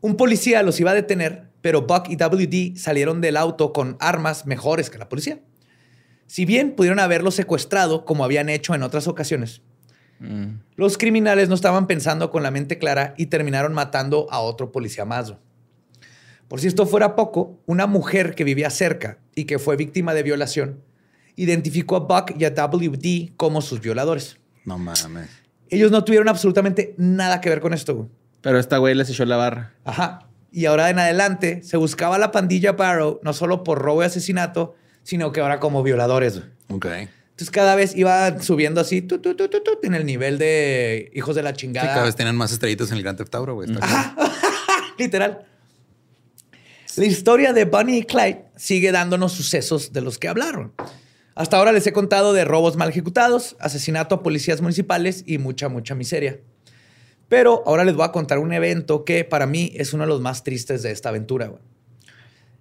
Un policía los iba a detener, pero Buck y WD salieron del auto con armas mejores que la policía. Si bien pudieron haberlo secuestrado como habían hecho en otras ocasiones, los criminales no estaban pensando con la mente clara y terminaron matando a otro policía más. Por si esto fuera poco, una mujer que vivía cerca y que fue víctima de violación identificó a Buck y a WD como sus violadores. No mames. Ellos no tuvieron absolutamente nada que ver con esto. güey. Pero esta güey les echó la barra. Ajá. Y ahora en adelante se buscaba a la pandilla Barrow no solo por robo y asesinato, sino que ahora como violadores. Ok. Entonces cada vez iba subiendo así tu, tu, tu, tu, tu, en el nivel de hijos de la Sí, chingada. cada vez tienen más estrellitas en el Gran Theft Auto, güey. Literal. La historia de Bunny y Clyde sigue dándonos sucesos de los que hablaron. Hasta ahora les he contado de robos mal ejecutados, asesinato a policías municipales y mucha, mucha miseria. Pero ahora les voy a contar un evento que para mí es uno de los más tristes de esta aventura. güey.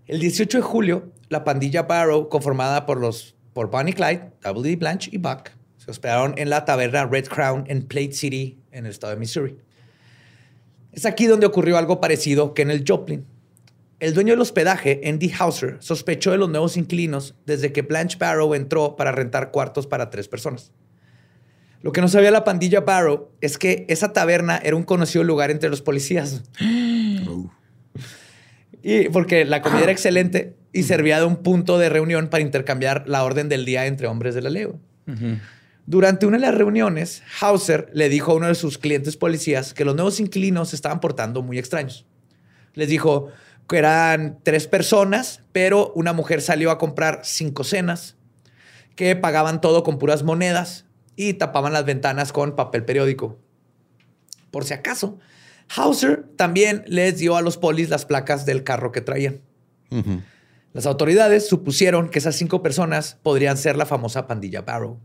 El 18 de julio, la pandilla Barrow, conformada por los por Bonnie Clyde, W.D. Blanche y Buck, se hospedaron en la taberna Red Crown en Plate City, en el estado de Missouri. Es aquí donde ocurrió algo parecido que en el Joplin. El dueño del hospedaje, Andy Hauser, sospechó de los nuevos inquilinos desde que Blanche Barrow entró para rentar cuartos para tres personas. Lo que no sabía la pandilla Barrow es que esa taberna era un conocido lugar entre los policías. Y porque la comida era excelente y servía de un punto de reunión para intercambiar la orden del día entre hombres de la ley. Durante una de las reuniones, Hauser le dijo a uno de sus clientes policías que los nuevos inquilinos se estaban portando muy extraños. Les dijo que eran tres personas, pero una mujer salió a comprar cinco cenas, que pagaban todo con puras monedas y tapaban las ventanas con papel periódico. Por si acaso, Hauser también les dio a los polis las placas del carro que traían. Las autoridades supusieron que esas cinco personas podrían ser la famosa pandilla Barrow.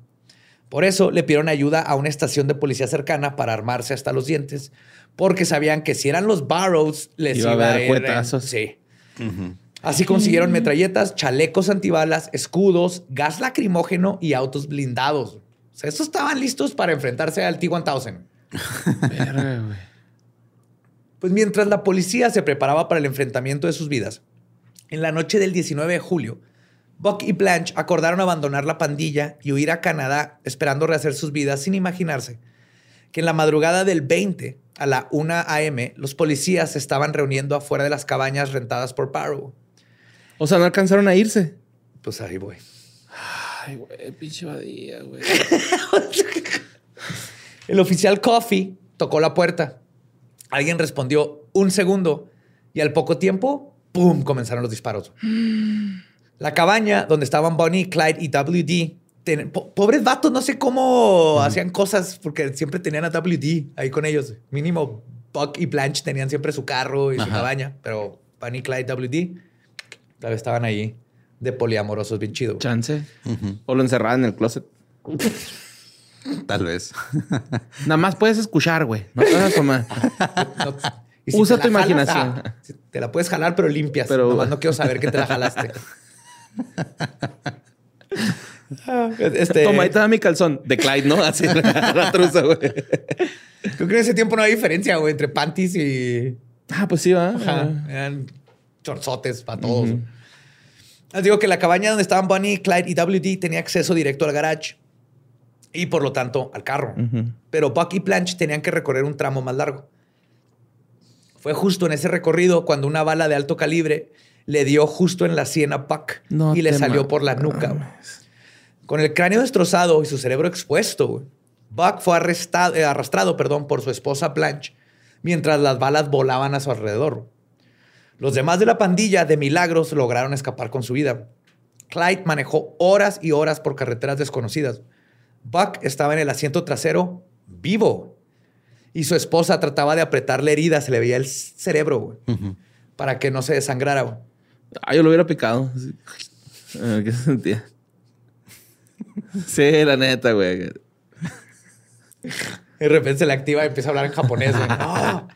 Por eso le pidieron ayuda a una estación de policía cercana para armarse hasta los dientes, porque sabían que si eran los Barrows, les Iba iba, a en- cuetazos. Sí. Así consiguieron metralletas, chalecos antibalas, escudos, gas lacrimógeno y autos blindados. O sea, estos estaban listos para enfrentarse al T-1000. Pues mientras la policía se preparaba para el enfrentamiento de sus vidas, en la noche del 19 de julio, Buck y Blanche acordaron abandonar la pandilla y huir a Canadá esperando rehacer sus vidas sin imaginarse que en la madrugada del 20 a la 1 a.m. los policías se estaban reuniendo afuera de las cabañas rentadas por Barrow. O sea, no alcanzaron a irse. Pues ahí voy. Ay, güey, pinche badía, güey. El oficial Coffee tocó la puerta. Alguien respondió un segundo y al poco tiempo, ¡pum! comenzaron los disparos. La cabaña donde estaban Bonnie, Clyde y WD. ten- po- pobres vatos, no sé cómo hacían cosas porque siempre tenían a WD ahí con ellos. Mínimo Buck y Blanche tenían siempre su carro y su Ajá. cabaña, pero Bonnie, Clyde, WD tal vez estaban ahí de poliamorosos bien chido. Chance. O lo encerraban en el closet. Tal vez. Nada más puedes escuchar, güey. No te vas a tomar. No, y Usa tu jalas, imaginación. ah, si te la puedes jalar, pero limpias. Pero- Nomás no quiero saber que te la jalaste. Este, Toma, ahí te da mi calzón. De Clyde, ¿no? Así la truza, güey. Creo que en ese tiempo no hay diferencia, güey, entre panties y. Ah, pues sí, va. Ajá, eran chorzotes para todos. Les digo que la cabaña donde estaban Bonnie, Clyde y WD tenía acceso directo al garage y por lo tanto al carro. Pero Buck y Blanche tenían que recorrer un tramo más largo. Fue justo en ese recorrido cuando una bala de alto calibre le dio justo en la sien a Buck No y le salió por la nuca. Con el cráneo destrozado y su cerebro expuesto, Buck fue arrestado, eh, arrastrado perdón, por su esposa Blanche mientras las balas volaban a su alrededor. Los demás de la pandilla de milagros lograron escapar con su vida. Clyde manejó horas y horas por carreteras desconocidas. Buck estaba en el asiento trasero vivo y su esposa trataba de apretarle heridas, se le veía el cerebro güey, para que no se desangrara. güey. Ah, yo lo hubiera picado. Sí. A ver, ¿Qué se sentía? Sí, la neta, güey. De repente se le activa y empieza a hablar en japonés. güey. ¡Ah!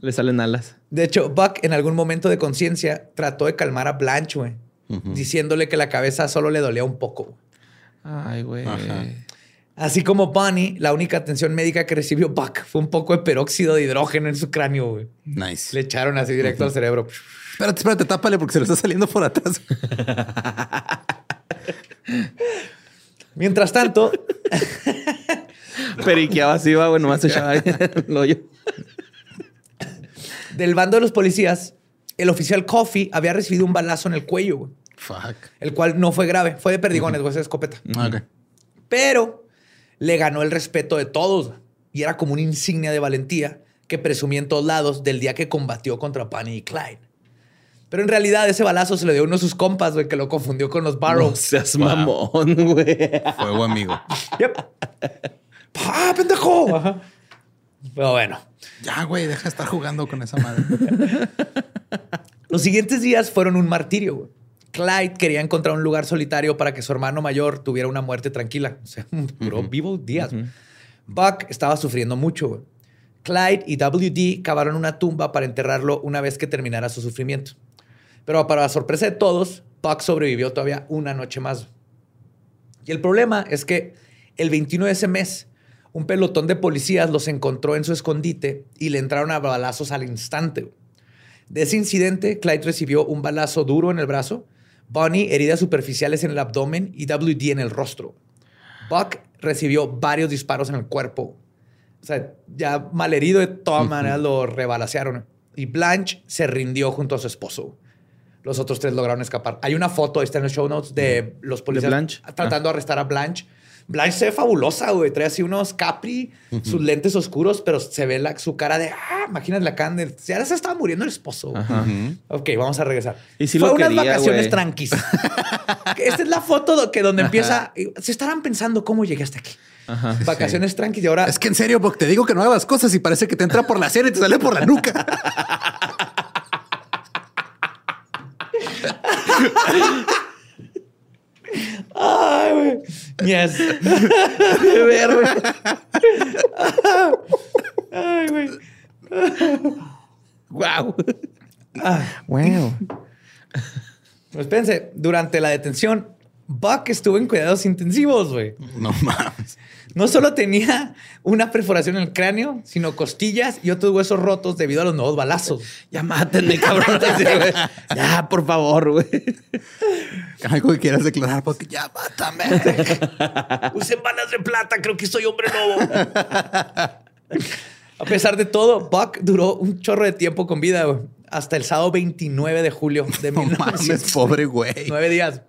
Le salen alas. De hecho, Buck en algún momento de conciencia trató de calmar a Blanche, güey, diciéndole que la cabeza solo le dolía un poco. Ay, güey. Así como Bonnie, la única atención médica que recibió Buck fue un poco de peróxido de hidrógeno en su cráneo. güey. Nice. Le echaron así directo al cerebro. Espérate, espérate, tápale porque se le está saliendo por atrás. Mientras tanto, Periqueaba así, va, güey. Nomás se echaba ahí el hoyo. del bando de los policías, el oficial Coffee había recibido un balazo en el cuello, güey, Fuck. el cual no fue grave, fue de perdigones, güey, esa escopeta. Ok. Pero le ganó el respeto de todos y era como una insignia de valentía que presumía en todos lados del día que combatió contra Bunny y Clyde. Pero en realidad ese balazo se le dio uno de sus compas, güey, que lo confundió con los Barrows. No seas mamón, güey. Fuego amigo. Yep. ¡Ah, pendejo! Ajá. Pero bueno. Ya, güey, deja de estar jugando con esa madre. Los siguientes días fueron un martirio. güey. Clyde quería encontrar un lugar solitario para que su hermano mayor tuviera una muerte tranquila. O sea, duró vivo días. Buck estaba sufriendo mucho. Clyde y WD cavaron una tumba para enterrarlo una vez que terminara su sufrimiento. Pero para sorpresa de todos, Buck sobrevivió todavía una noche más. Y el problema es que el 21 de ese mes, un pelotón de policías los encontró en su escondite y le entraron a balazos al instante. De ese incidente, Clyde recibió un balazo duro en el brazo, Bonnie heridas superficiales en el abdomen y WD en el rostro. Buck recibió varios disparos en el cuerpo. O sea, ya malherido de todas maneras lo rebalacearon. Y Blanche se rindió junto a su esposo. Los otros tres lograron escapar. Hay una foto, está en los show notes, de los policías Blanche? tratando de arrestar a Blanche. Blanche se ve fabulosa, güey. Trae así unos capri, sus lentes oscuros, pero se ve la, su cara de, ah, imagínate la cara de, ya se estaba muriendo el esposo. Ok, vamos a regresar. Y sí Fue lo unas quería, vacaciones güey. tranquis. Esta es la foto que donde empieza. Se estarán pensando cómo llegué hasta aquí. Ajá. Vacaciones tranquis y ahora. Es que en serio, porque te digo que no hagas cosas y parece que te entra por la sien y te sale por la nuca. Ay, güey. Yes. Ay, güey. Wow. Wow. Pues espérense, durante la detención, Buck estuvo en cuidados intensivos, güey. No mames. No solo tenía una perforación en el cráneo, sino costillas y otros huesos rotos debido a los nuevos balazos. Ya mátenme, cabrón. Ya, por favor, güey. Algo que quieras declarar, porque ya mátame. Usen balas de plata, creo que soy hombre lobo. A pesar de todo, Buck duró un chorro de tiempo con vida, güey, hasta el sábado 29 de julio de No 1900. mames, pobre güey. Nueve días.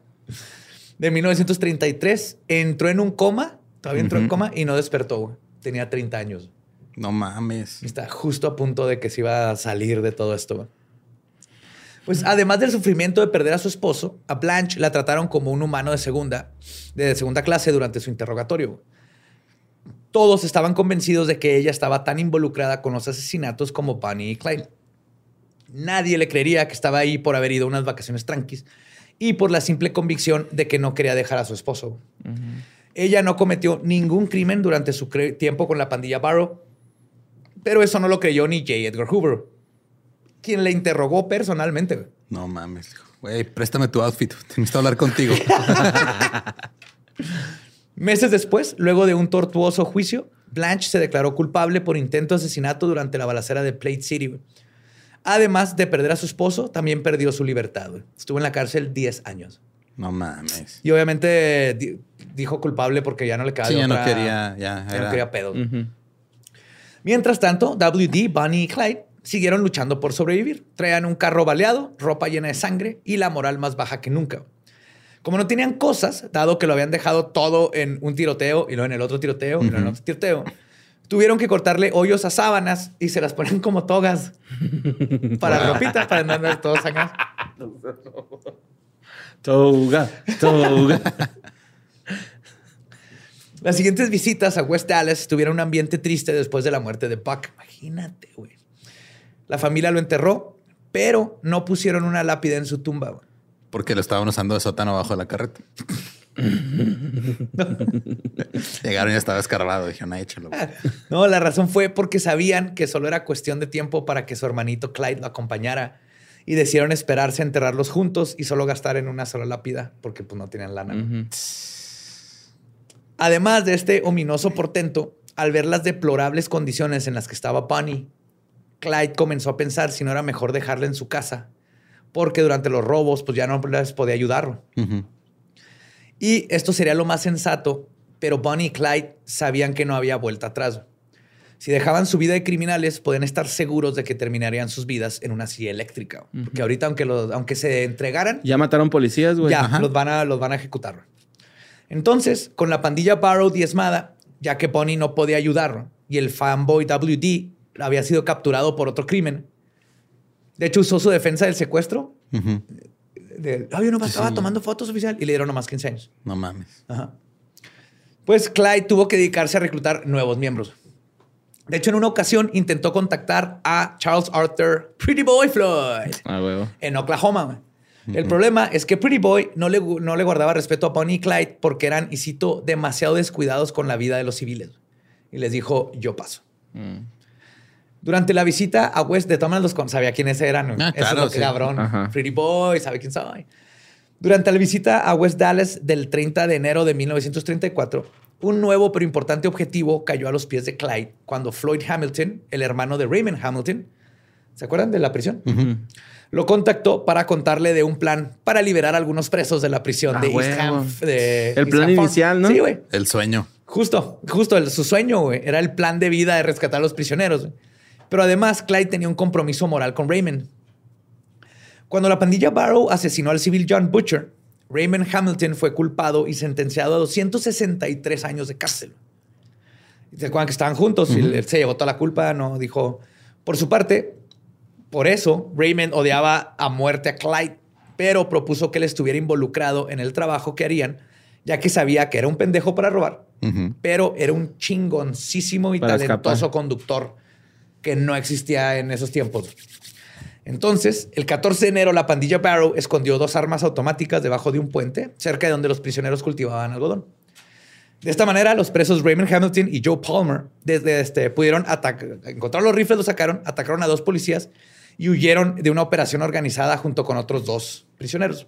De 1933 entró en un coma, todavía entró en coma y no despertó. güey. tenía 30 años. No mames. Está justo a punto de que se iba a salir de todo esto. Pues además del sufrimiento de perder a su esposo, a Blanche la trataron como un humano de segunda, de segunda clase durante su interrogatorio. Todos estaban convencidos de que ella estaba tan involucrada con los asesinatos como Bonnie y Clyde. Nadie le creería que estaba ahí por haber ido a unas vacaciones tranquis y por la simple convicción de que no quería dejar a su esposo. Ella no cometió ningún crimen durante su tiempo con la pandilla Barrow, pero eso no lo creyó ni J. Edgar Hoover, quien le interrogó personalmente. No mames. Güey, préstame tu outfit. Necesito hablar contigo. Meses después, luego de un tortuoso juicio, Blanche se declaró culpable por intento de asesinato durante la balacera de Plate City. Además de perder a su esposo, también perdió su libertad. Estuvo en la cárcel 10 años. No mames. Y obviamente dijo culpable porque ya no le quedaba. Sí, ya no quería, ya, no quería pedo. Mientras tanto, WD, Bonnie y Clyde siguieron luchando por sobrevivir. Traían un carro baleado, ropa llena de sangre y la moral más baja que nunca. Como no tenían cosas, dado que lo habían dejado todo en un tiroteo y luego en el otro tiroteo y luego en otro tiroteo, tuvieron que cortarle hoyos a sábanas y se las ponen como togas para ropita, para no andar todos acá. Toga, toga. Las siguientes visitas a West Dallas tuvieron un ambiente triste después de la muerte de Buck. Imagínate, güey. La familia lo enterró, pero no pusieron una lápida en su tumba. Güey. Porque lo estaban usando de sótano abajo de la carreta. Llegaron y estaba escarbado. Dijeron, ah, échalo. No, la razón fue porque sabían que solo era cuestión de tiempo para que su hermanito Clyde lo acompañara y decidieron esperarse a enterrarlos juntos y solo gastar en una sola lápida porque pues no tenían lana. Además de este ominoso portento, al ver las deplorables condiciones en las que estaba Bunny, Clyde comenzó a pensar si no era mejor dejarla en su casa, porque durante los robos pues ya no les podía ayudar. Y esto sería lo más sensato, pero Bonnie y Clyde sabían que no había vuelta atrás. Si dejaban su vida de criminales, podían estar seguros de que terminarían sus vidas en una silla eléctrica. Porque ahorita, aunque, los, aunque se entregaran... Ya mataron policías, güey. Ya, los van, a, los van a ejecutar. Entonces, con la pandilla Barrow diezmada, ya que Bonnie no podía ayudar y el fanboy WD había sido capturado por otro crimen, de hecho usó su defensa del secuestro de, yo no estaba tomando fotos oficial y le dieron nomás 15 años. No mames. Pues Clyde tuvo que dedicarse a reclutar nuevos miembros. De hecho, en una ocasión intentó contactar a Charles Arthur Pretty Boy Floyd ah, en Oklahoma. El problema es que Pretty Boy no le, no le guardaba respeto a Bonnie y Clyde porque eran, y cito, demasiado descuidados con la vida de los civiles. Y les dijo, yo paso. Mm. Durante la visita a West de Thomas los con sabía quiénes eran. Ah, claro, es lo cabrón. Pretty Boy, sabe quién soy. Durante la visita a West Dallas del 30 de enero de 1934, un nuevo pero importante objetivo cayó a los pies de Clyde cuando Floyd Hamilton, el hermano de Raymond Hamilton, ¿se acuerdan de la prisión? Lo contactó para contarle de un plan para liberar a algunos presos de la prisión ah, de East Ham. el plan inicial, ¿no? Sí, güey. El sueño. Justo, justo, su sueño, güey. Era el plan de vida de rescatar a los prisioneros. Pero además, Clyde tenía un compromiso moral con Raymond. Cuando la pandilla Barrow asesinó al civil John Butcher, Raymond Hamilton fue culpado y sentenciado a 263 años de cárcel. ¿Se acuerdan que estaban juntos? y él se llevó toda la culpa, no dijo. Por su parte, por eso, Raymond odiaba a muerte a Clyde, pero propuso que él estuviera involucrado en el trabajo que harían, ya que sabía que era un pendejo para robar, pero era un chingoncísimo y talentoso conductor que no existía en esos tiempos. Entonces, el 14 de enero, la pandilla Barrow escondió dos armas automáticas debajo de un puente cerca de donde los prisioneros cultivaban algodón. De esta manera, los presos Raymond Hamilton y Joe Palmer desde este, pudieron encontrar los rifles, los sacaron, atacaron a dos policías y huyeron de una operación organizada junto con otros dos prisioneros.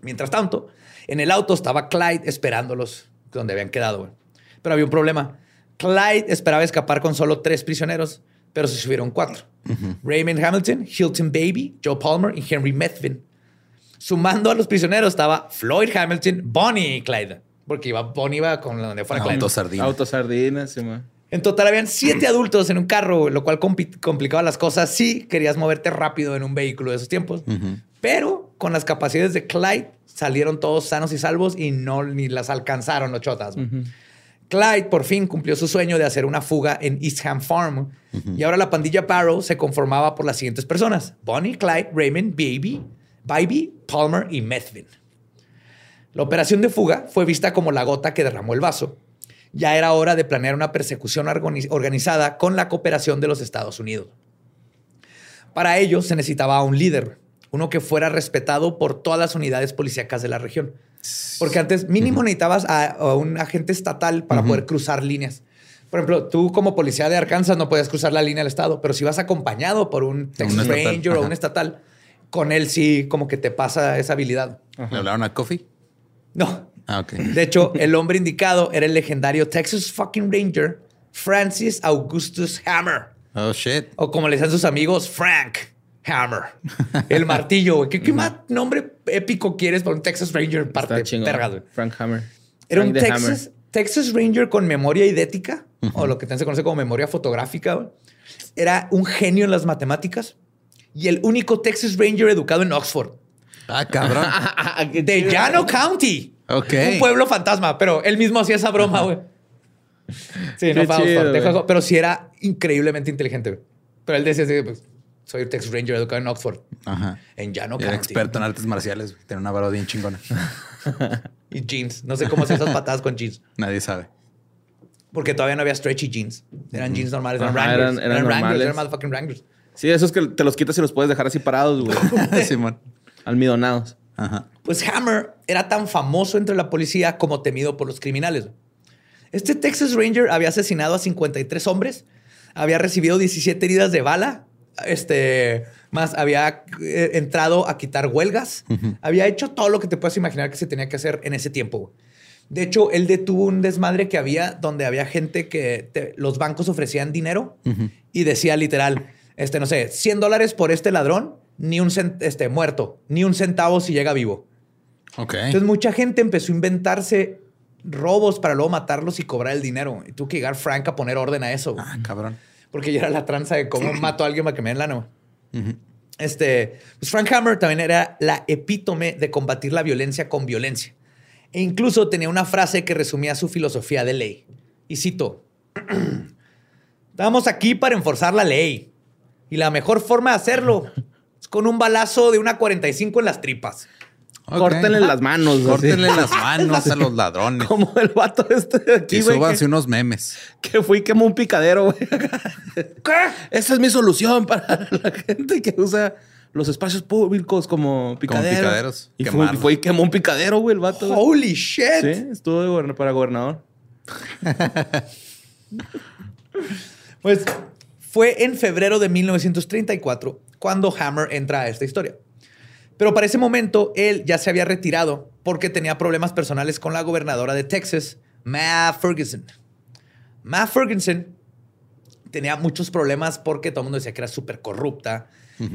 Mientras tanto, en el auto estaba Clyde esperándolos donde habían quedado. Pero había un problema. Clyde esperaba escapar con solo tres prisioneros pero se subieron cuatro. Raymond Hamilton, Hilton Baby, Joe Palmer y Henry Methvin. Sumando a los prisioneros estaba Floyd Hamilton, Bonnie y Clyde. Porque iba, Bonnie iba con donde fuera Clyde. Autosardinas. Autosardinas, sí, En total habían siete adultos en un carro, lo cual complicaba las cosas si querías moverte rápido en un vehículo de esos tiempos. Pero con las capacidades de Clyde salieron todos sanos y salvos y no ni las alcanzaron los chotas. Clyde por fin cumplió su sueño de hacer una fuga en Eastham Farm y ahora la pandilla Barrow se conformaba por las siguientes personas: Bonnie, Clyde, Raymond, Baby, Baby, Palmer y Methvin. La operación de fuga fue vista como la gota que derramó el vaso. Ya era hora de planear una persecución organi- organizada con la cooperación de los Estados Unidos. Para ello se necesitaba un líder, uno que fuera respetado por todas las unidades policíacas de la región. Porque antes mínimo necesitabas a, a un agente estatal para poder cruzar líneas. Por ejemplo, tú como policía de Arkansas no podías cruzar la línea del estado, pero si vas acompañado por un Texas estatal, Ranger o un estatal, con él sí como que te pasa esa habilidad. ¿Le hablaron a Coffee? No. Ah. De hecho, el hombre indicado era el legendario Texas fucking Ranger Francis Augustus Hammer. Oh, shit. O como le decían sus amigos, Frank Hammer. El martillo, güey. ¿Qué, qué más nombre épico quieres para un Texas Ranger parte güey? Frank Hammer. Era un Frank Texas, Texas Ranger con memoria idética, o lo que también se conoce como memoria fotográfica. güey. Era un genio en las matemáticas y el único Texas Ranger educado en Oxford, Ah, cabrón. Hammer. de Llano County. Ok. Un pueblo fantasma, pero él mismo hacía esa broma, güey. Sí, no fue a chido, Oxford, dejó- güey. pero sí era increíblemente inteligente. güey. Pero él decía así, pues, soy Texas Ranger educado en Oxford, Ajá. en Llano Era experto en artes marciales. güey. Tiene una barba bien chingona. Y jeans. No sé cómo hacer esas patadas con jeans. Nadie sabe. Porque todavía no había stretchy jeans. Eran jeans normales, eran Ajá, Wranglers. eran- eran Eran, Wranglers, eran motherfucking Wranglers. Sí, esos que te los quitas y los puedes dejar así parados, güey. Simón. Almidonados. Ajá. Pues Hammer era tan famoso entre la policía como temido por los criminales. Este Texas Ranger había asesinado a 53 hombres, había recibido 17 heridas de bala, este, más había eh, entrado a quitar huelgas, había hecho todo lo que te puedes imaginar que se tenía que hacer en ese tiempo. De hecho, él detuvo un desmadre que había donde había gente que te- los bancos ofrecían dinero y decía literal, este, no sé, 100 dólares por este ladrón, ni un este, muerto, ni un centavo si llega vivo. Ok. Entonces mucha gente empezó a inventarse robos para luego matarlos y cobrar el dinero. Y tuvo que llegar Frank a poner orden a eso. Ah, cabrón. Porque ya era la tranza de cómo mato a alguien para que me den lana. güey. Este, pues Frank Hammer también era la epítome de combatir la violencia con violencia. E incluso tenía una frase que resumía su filosofía de ley. Y cito, estamos aquí para enforzar la ley. Y la mejor forma de hacerlo con un balazo de una 45 en las tripas. Ok. Córtenle las manos. así. Córtenle las manos a los ladrones. Como el vato este de aquí, güey. súbanse Que, unos memes. que fui y quemó un picadero, güey. ¿Qué? Esa es mi solución para la gente que usa los espacios públicos como picaderos. picaderos, Y fue, fue y quemó un picadero, güey, el vato. Holy shit. Sí, estuvo de para gobernador. Pues fue en febrero de 1934 cuando Hammer entra a esta historia. Pero para ese momento él ya se había retirado porque tenía problemas personales con la gobernadora de Texas, Ma Ferguson. Ma Ferguson tenía muchos problemas porque todo el mundo decía que era súper corrupta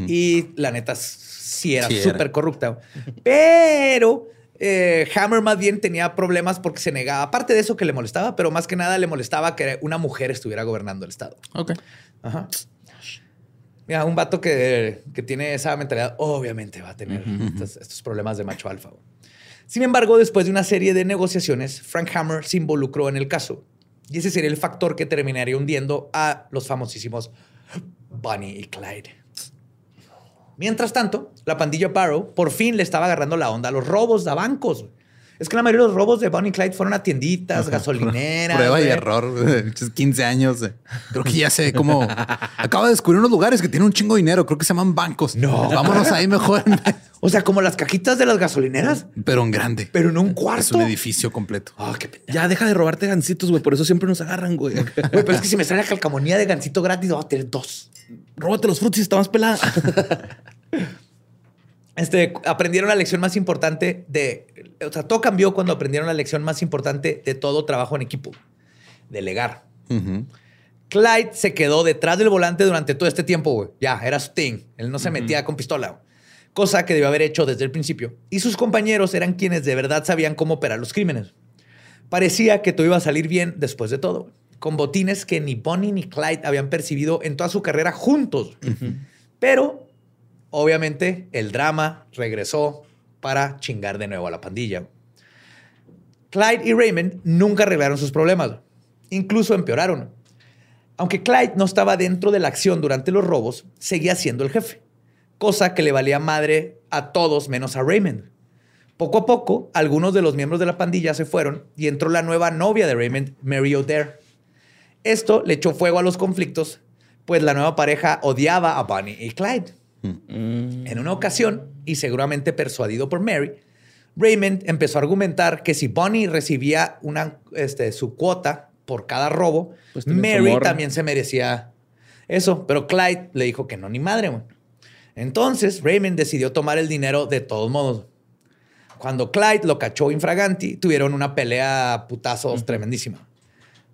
y la neta sí era Sí súper corrupta. Pero eh, Hammer más bien tenía problemas porque se negaba, aparte de eso que le molestaba, pero más que nada le molestaba que una mujer estuviera gobernando el estado. Ok. Ajá. Mira, un vato que, que tiene esa mentalidad, obviamente va a tener estos, estos problemas de macho alfa. Sin embargo, después de una serie de negociaciones, Frank Hammer se involucró en el caso. Y ese sería el factor que terminaría hundiendo a los famosísimos Bonnie y Clyde. Mientras tanto, la pandilla Barrow por fin le estaba agarrando la onda a los robos a bancos. Es que la mayoría de los robos de Bonnie y Clyde fueron a tienditas, gasolineras. Prueba y error. güey. Muchos 15 años. eh. Creo que ya sé cómo. Acabo de descubrir unos lugares que tienen un chingo de dinero. Creo que se llaman bancos. No. Vámonos ahí mejor. O sea, como las cajitas de las gasolineras, Pero en grande. pero en un Es cuarto. un edificio completo. Ah, qué. Ya deja de robarte gancitos, güey. Por eso siempre nos agarran, güey. Güey, pero es que si me sale la calcamonía de gancito gratis, voy a tener dos. Róbate los frutis, está más pelada. Este, aprendieron la lección más importante de... O sea, todo cambió cuando aprendieron la lección más importante de todo trabajo en equipo. Delegar. Ujú. Clyde se quedó detrás del volante durante todo este tiempo, güey. Ya, era su thing. Él no se metía con pistola. Cosa que debió haber hecho desde el principio. Y sus compañeros eran quienes de verdad sabían cómo operar los crímenes. Parecía que todo iba a salir bien después de todo. Con botines que ni Bonnie ni Clyde habían percibido en toda su carrera juntos. Pero, obviamente, el drama regresó para chingar de nuevo a la pandilla. Clyde y Raymond nunca arreglaron sus problemas. Incluso empeoraron. Aunque Clyde no estaba dentro de la acción durante los robos, seguía siendo el jefe, cosa que le valía madre a todos menos a Raymond. Poco a poco, algunos de los miembros de la pandilla se fueron y entró la nueva novia de Raymond, Mary O'Dare. Esto le echó fuego a los conflictos, pues la nueva pareja odiaba a Bonnie y Clyde. En una ocasión, y seguramente persuadido por Mary, Raymond empezó a argumentar que si Bonnie recibía una, este, su cuota por cada robo, Pues Mary también se merecía eso. Pero Clyde le dijo que no, ni madre. Entonces Raymond decidió tomar el dinero de todos modos. Cuando Clyde lo cachó infraganti, tuvieron una pelea putazos tremendísima.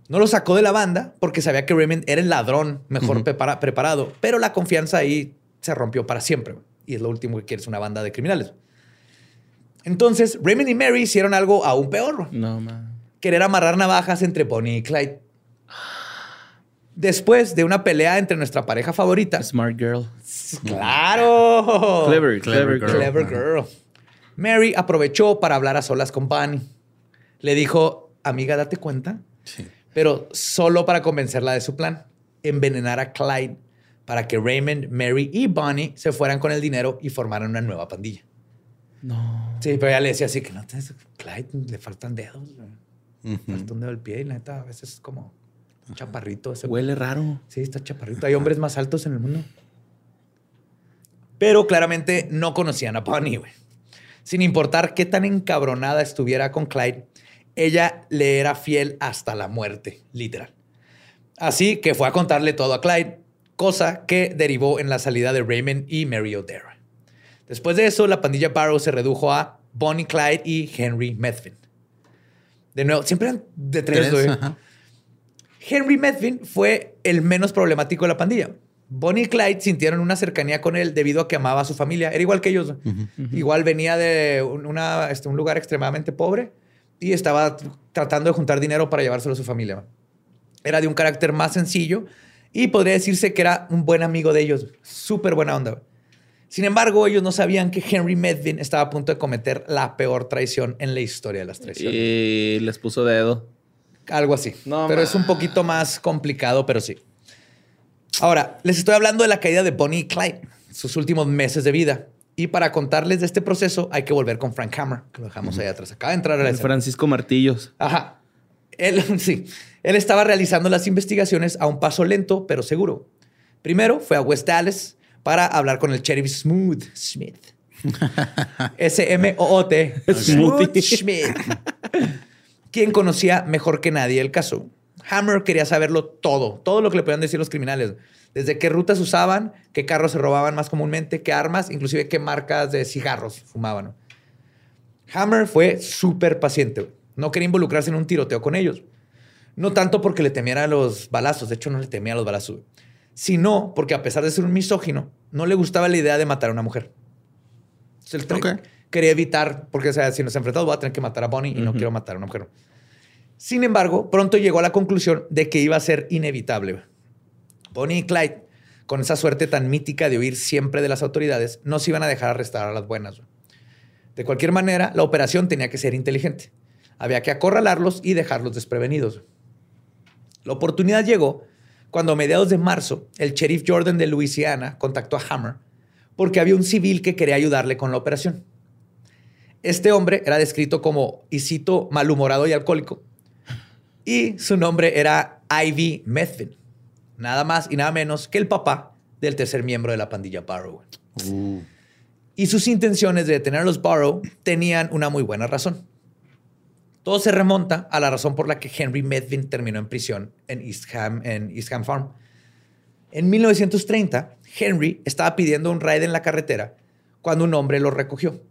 No lo sacó de la banda porque sabía que Raymond era el ladrón mejor prepara- preparado, pero la confianza ahí se rompió para siempre. Y es lo último que quieres, una banda de criminales. Entonces, Raymond y Mary hicieron algo aún peor. No, man. querer amarrar navajas entre Bonnie y Clyde. Después de una pelea entre nuestra pareja favorita. Smart girl. ¡Claro! Clever, Clever clever, girl. girl. Clever girl. Mary aprovechó para hablar a solas con Bonnie. Le dijo, amiga, date cuenta, Sí. pero solo para convencerla de su plan, envenenar a Clyde para que Raymond, Mary y Bonnie se fueran con el dinero y formaran una nueva pandilla. No. Sí, pero ella le decía así que no, te- Clyde le faltan dedos. güey. Falta un dedo del pie y la neta a veces es como un chaparrito. Ese Huele raro. Sí, está chaparrito. Hay hombres más altos en el mundo. Pero claramente no conocían a Bonnie, güey. Sin importar qué tan encabronada estuviera con Clyde, ella le era fiel hasta la muerte, literal. Así que fue a contarle todo a Clyde, cosa que derivó en la salida de Raymond y Mary O'Dara. Después de eso, la pandilla Barrow se redujo a Bonnie Clyde y Henry Medvin. De nuevo, siempre eran de tres, güey. Henry Medvin fue el menos problemático de la pandilla. Bonnie y Clyde sintieron una cercanía con él debido a que amaba a su familia. Era igual que ellos. Igual venía de una- este, un lugar extremadamente pobre y estaba tratando de juntar dinero para llevárselo a su familia. Era de un carácter más sencillo y podría decirse que era un buen amigo de ellos. Súper buena onda. Sin embargo, ellos no sabían que Henry Medvin estaba a punto de cometer la peor traición en la historia de las traiciones. Y les puso dedo. Algo así. No, pero es un poquito más complicado, pero sí. Ahora, les estoy hablando de la caída de Bonnie y Clyde, sus últimos meses de vida. Y para contarles de este proceso, hay que volver con Frank Hammer, que lo dejamos ahí atrás. Acaba de entrar a la El escena. Francisco Martillos. Ajá. Él, sí. Él estaba realizando las investigaciones a un paso lento, pero seguro. Primero fue a West Dallas para hablar con el sheriff Smooth Smith. S-M-O-O-T. Smoothie. Smith. Quien conocía mejor que nadie el caso. Hammer quería saberlo todo, todo lo que le podían decir los criminales. Desde qué rutas usaban, qué carros se robaban más comúnmente, qué armas, inclusive qué marcas de cigarros fumaban. Hammer fue súper paciente. No quería involucrarse en un tiroteo con ellos. No tanto porque le temiera a los balazos, de hecho no le temía a los balazos, sino porque a pesar de ser un misógino, no le gustaba la idea de matar a una mujer. Entonces, quería evitar, porque o sea, si nos enfrentamos voy a tener que matar a Bonnie y no quiero matar a una mujer. Sin embargo, pronto llegó a la conclusión de que iba a ser inevitable. Bonnie y Clyde, con esa suerte tan mítica de huir siempre de las autoridades, no se iban a dejar arrestar a las buenas. De cualquier manera, la operación tenía que ser inteligente. Había que acorralarlos y dejarlos desprevenidos. La oportunidad llegó cuando a mediados de marzo el sheriff Jordan de Luisiana contactó a Hammer porque había un civil que quería ayudarle con la operación. Este hombre era descrito como, y cito, malhumorado y alcohólico. Y su nombre era Ivy Medvin. Nada más y nada menos que el papá del tercer miembro de la pandilla Barrow. Y sus intenciones de detener a los Barrow tenían una muy buena razón. Todo se remonta a la razón por la que Henry Medvin terminó en prisión en East Ham, en East Ham Farm. En 1930, Henry estaba pidiendo un raid en la carretera cuando un hombre lo recogió.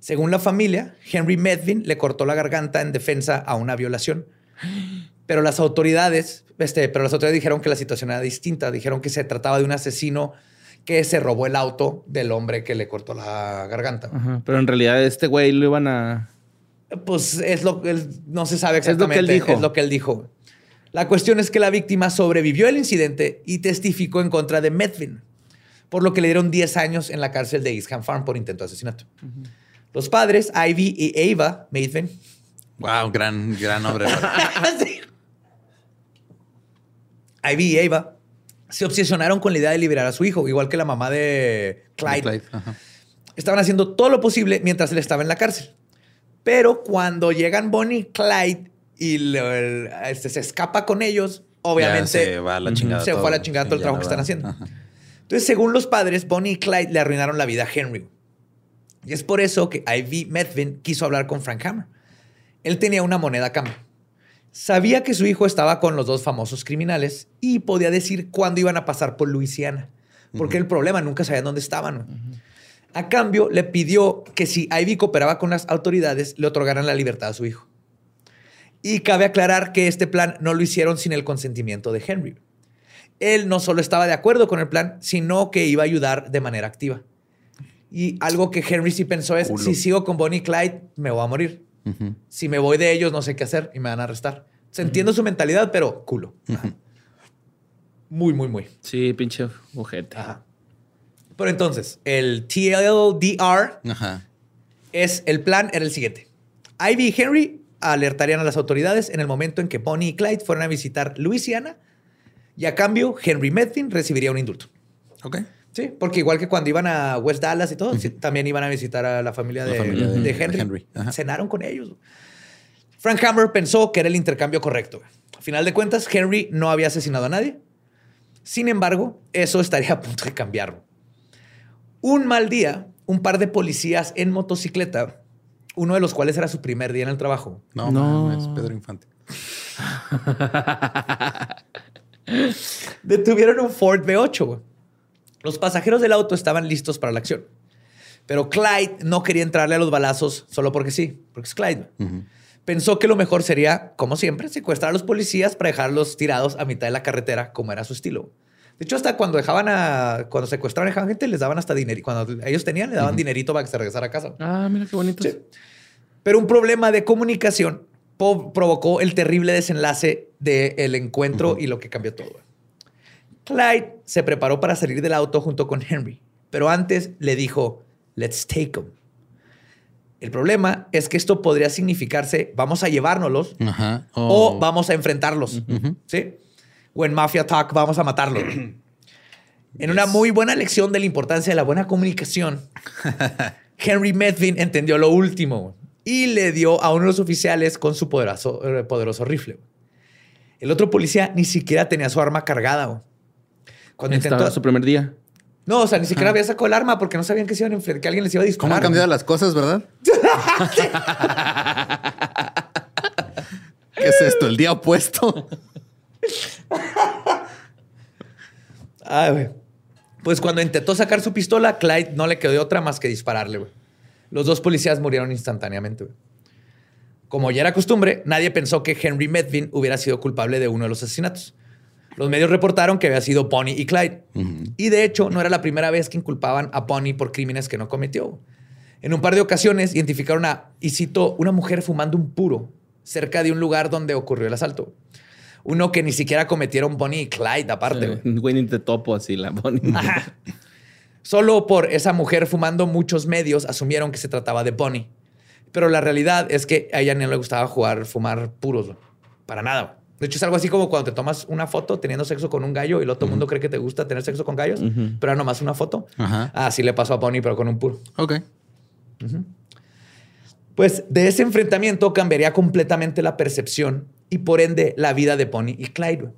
Según la familia, Henry Medvin le cortó la garganta en defensa a una violación. Pero las autoridades, este, pero las autoridades dijeron que la situación era distinta. Dijeron que se trataba de un asesino que se robó el auto del hombre que le cortó la garganta. Pero en realidad este güey lo iban a... Pues es lo que él- no se sabe Es lo exactamente. que él dijo. Es lo que él dijo. La cuestión es que la víctima sobrevivió al incidente y testificó en contra de Medvin, por lo que le dieron 10 años en la cárcel de East Ham Farm por intento de asesinato. Los padres, Ivy y Ava Medvin, Wow, gran, gran obra. Sí. Ivy y Ava se obsesionaron con la idea de liberar a su hijo, igual que la mamá de Clyde. De Clyde. Estaban haciendo todo lo posible mientras él estaba en la cárcel. Pero cuando llegan Bonnie y Clyde y le- el- este, se escapa con ellos, obviamente Ya se va a la chingada se todo. fue a la chingada todo el trabajo que están haciendo. Ajá. Entonces, según los padres, Bonnie y Clyde le arruinaron la vida a Henry. Y es por eso que Ivy Medvin quiso hablar con Frank Hammer. Él tenía una moneda a cambio. Sabía que su hijo estaba con los dos famosos criminales y podía decir cuándo iban a pasar por Luisiana. Porque el problema nunca sabían dónde estaban. A cambio, le pidió que si Ivy cooperaba con las autoridades, le otorgaran la libertad a su hijo. Y cabe aclarar que este plan no lo hicieron sin el consentimiento de Henry. Él no solo estaba de acuerdo con el plan, sino que iba a ayudar de manera activa. Y algo que Henry sí pensó es, Culo. si sigo con Bonnie y Clyde, me voy a morir. Si me voy de ellos, no sé qué hacer y me van a arrestar. Se entiendo su mentalidad, pero culo. Muy, muy, muy. Sí, pinche ojete. Ajá. Pero entonces, el TLDR Ajá. es el plan era el siguiente. Ivy y Henry alertarían a las autoridades en el momento en que Bonnie y Clyde fueran a visitar Luisiana y a cambio Henry Medvin recibiría un indulto. Ok. Sí, porque igual que cuando iban a West Dallas y todo, también iban a visitar a la familia La de, familia de- Henry. Henry. Cenaron con ellos. Frank Hammer pensó que era el intercambio correcto. A final de cuentas, Henry no había asesinado a nadie. Sin embargo, eso estaría a punto de cambiar. Un mal día, un par de policías en motocicleta, uno de los cuales era su primer día en el trabajo, No, No. mames, Pedro Infante. detuvieron un Ford V8. güey. Los pasajeros del auto estaban listos para la acción. Pero Clyde no quería entrarle a los balazos solo porque sí, porque es Clyde. Pensó que lo mejor sería, como siempre, secuestrar a los policías para dejarlos tirados a mitad de la carretera, como era su estilo. De hecho, hasta cuando dejaban a. Cuando secuestraban a gente, les daban hasta dinero. Cuando ellos tenían, le daban dinerito para que se regresara a casa. Ah, mira qué bonito. Sí. Pero un problema de comunicación provocó el terrible desenlace del encuentro y lo que cambió todo. Clyde se preparó para salir del auto junto con Henry, pero antes le dijo, let's take them. El problema es que esto podría significarse, vamos a llevárnoslos o vamos a enfrentarlos. ¿Sí? O en Mafia Talk, vamos a matarlos. en una muy buena lección de la importancia de la buena comunicación, Henry Medvin entendió lo último y le dio a uno de los oficiales con su poderoso, eh, poderoso rifle. El otro policía ni siquiera tenía su arma cargada. Cuando Estaba intentó... su primer día. No, o sea, ni siquiera había sacado el arma porque no sabían que, se iban a que alguien les iba a disparar. ¿Cómo han cambiado las cosas, verdad? ¿Qué es esto? ¿El día opuesto? Ah, güey. Pues cuando intentó sacar su pistola, Clyde no le quedó otra más que dispararle, güey. Los dos policías murieron instantáneamente, güey. Como ya era costumbre, nadie pensó que Henry Medvin hubiera sido culpable de uno de los asesinatos. Los medios reportaron que había sido Bonnie y Clyde. Y de hecho, no era la primera vez que inculpaban a Bonnie por crímenes que no cometió. En un par de ocasiones identificaron a, y cito, una mujer fumando un puro cerca de un lugar donde ocurrió el asalto. Uno que ni siquiera cometieron Bonnie y Clyde aparte. ni te topo así la Bonnie. Ajá. Solo por esa mujer fumando, muchos medios asumieron que se trataba de Bonnie. Pero la realidad es que a ella no le gustaba jugar, fumar puros. Para nada. De hecho, es algo así como cuando te tomas una foto teniendo sexo con un gallo y el otro mundo cree que te gusta tener sexo con gallos, pero era nomás una foto. Ajá. Así le pasó a Bonnie, pero con un puro. Ok. Pues de ese enfrentamiento cambiaría completamente la percepción y por ende la vida de Bonnie y Clyde.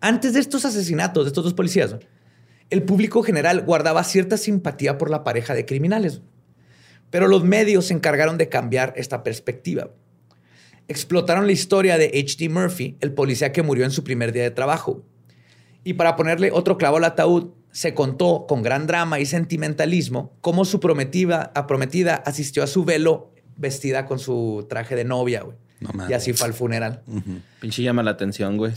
Antes de estos asesinatos de estos dos policías, el público general guardaba cierta simpatía por la pareja de criminales. Pero los medios se encargaron de cambiar esta perspectiva. Explotaron la historia de H.D. Murphy, el policía que murió en su primer día de trabajo. Y para ponerle otro clavo al ataúd, se contó con gran drama y sentimentalismo cómo su prometida, asistió a su velo vestida con su traje de novia, güey. No mames. y así fue al funeral. Pinche llama la atención, güey.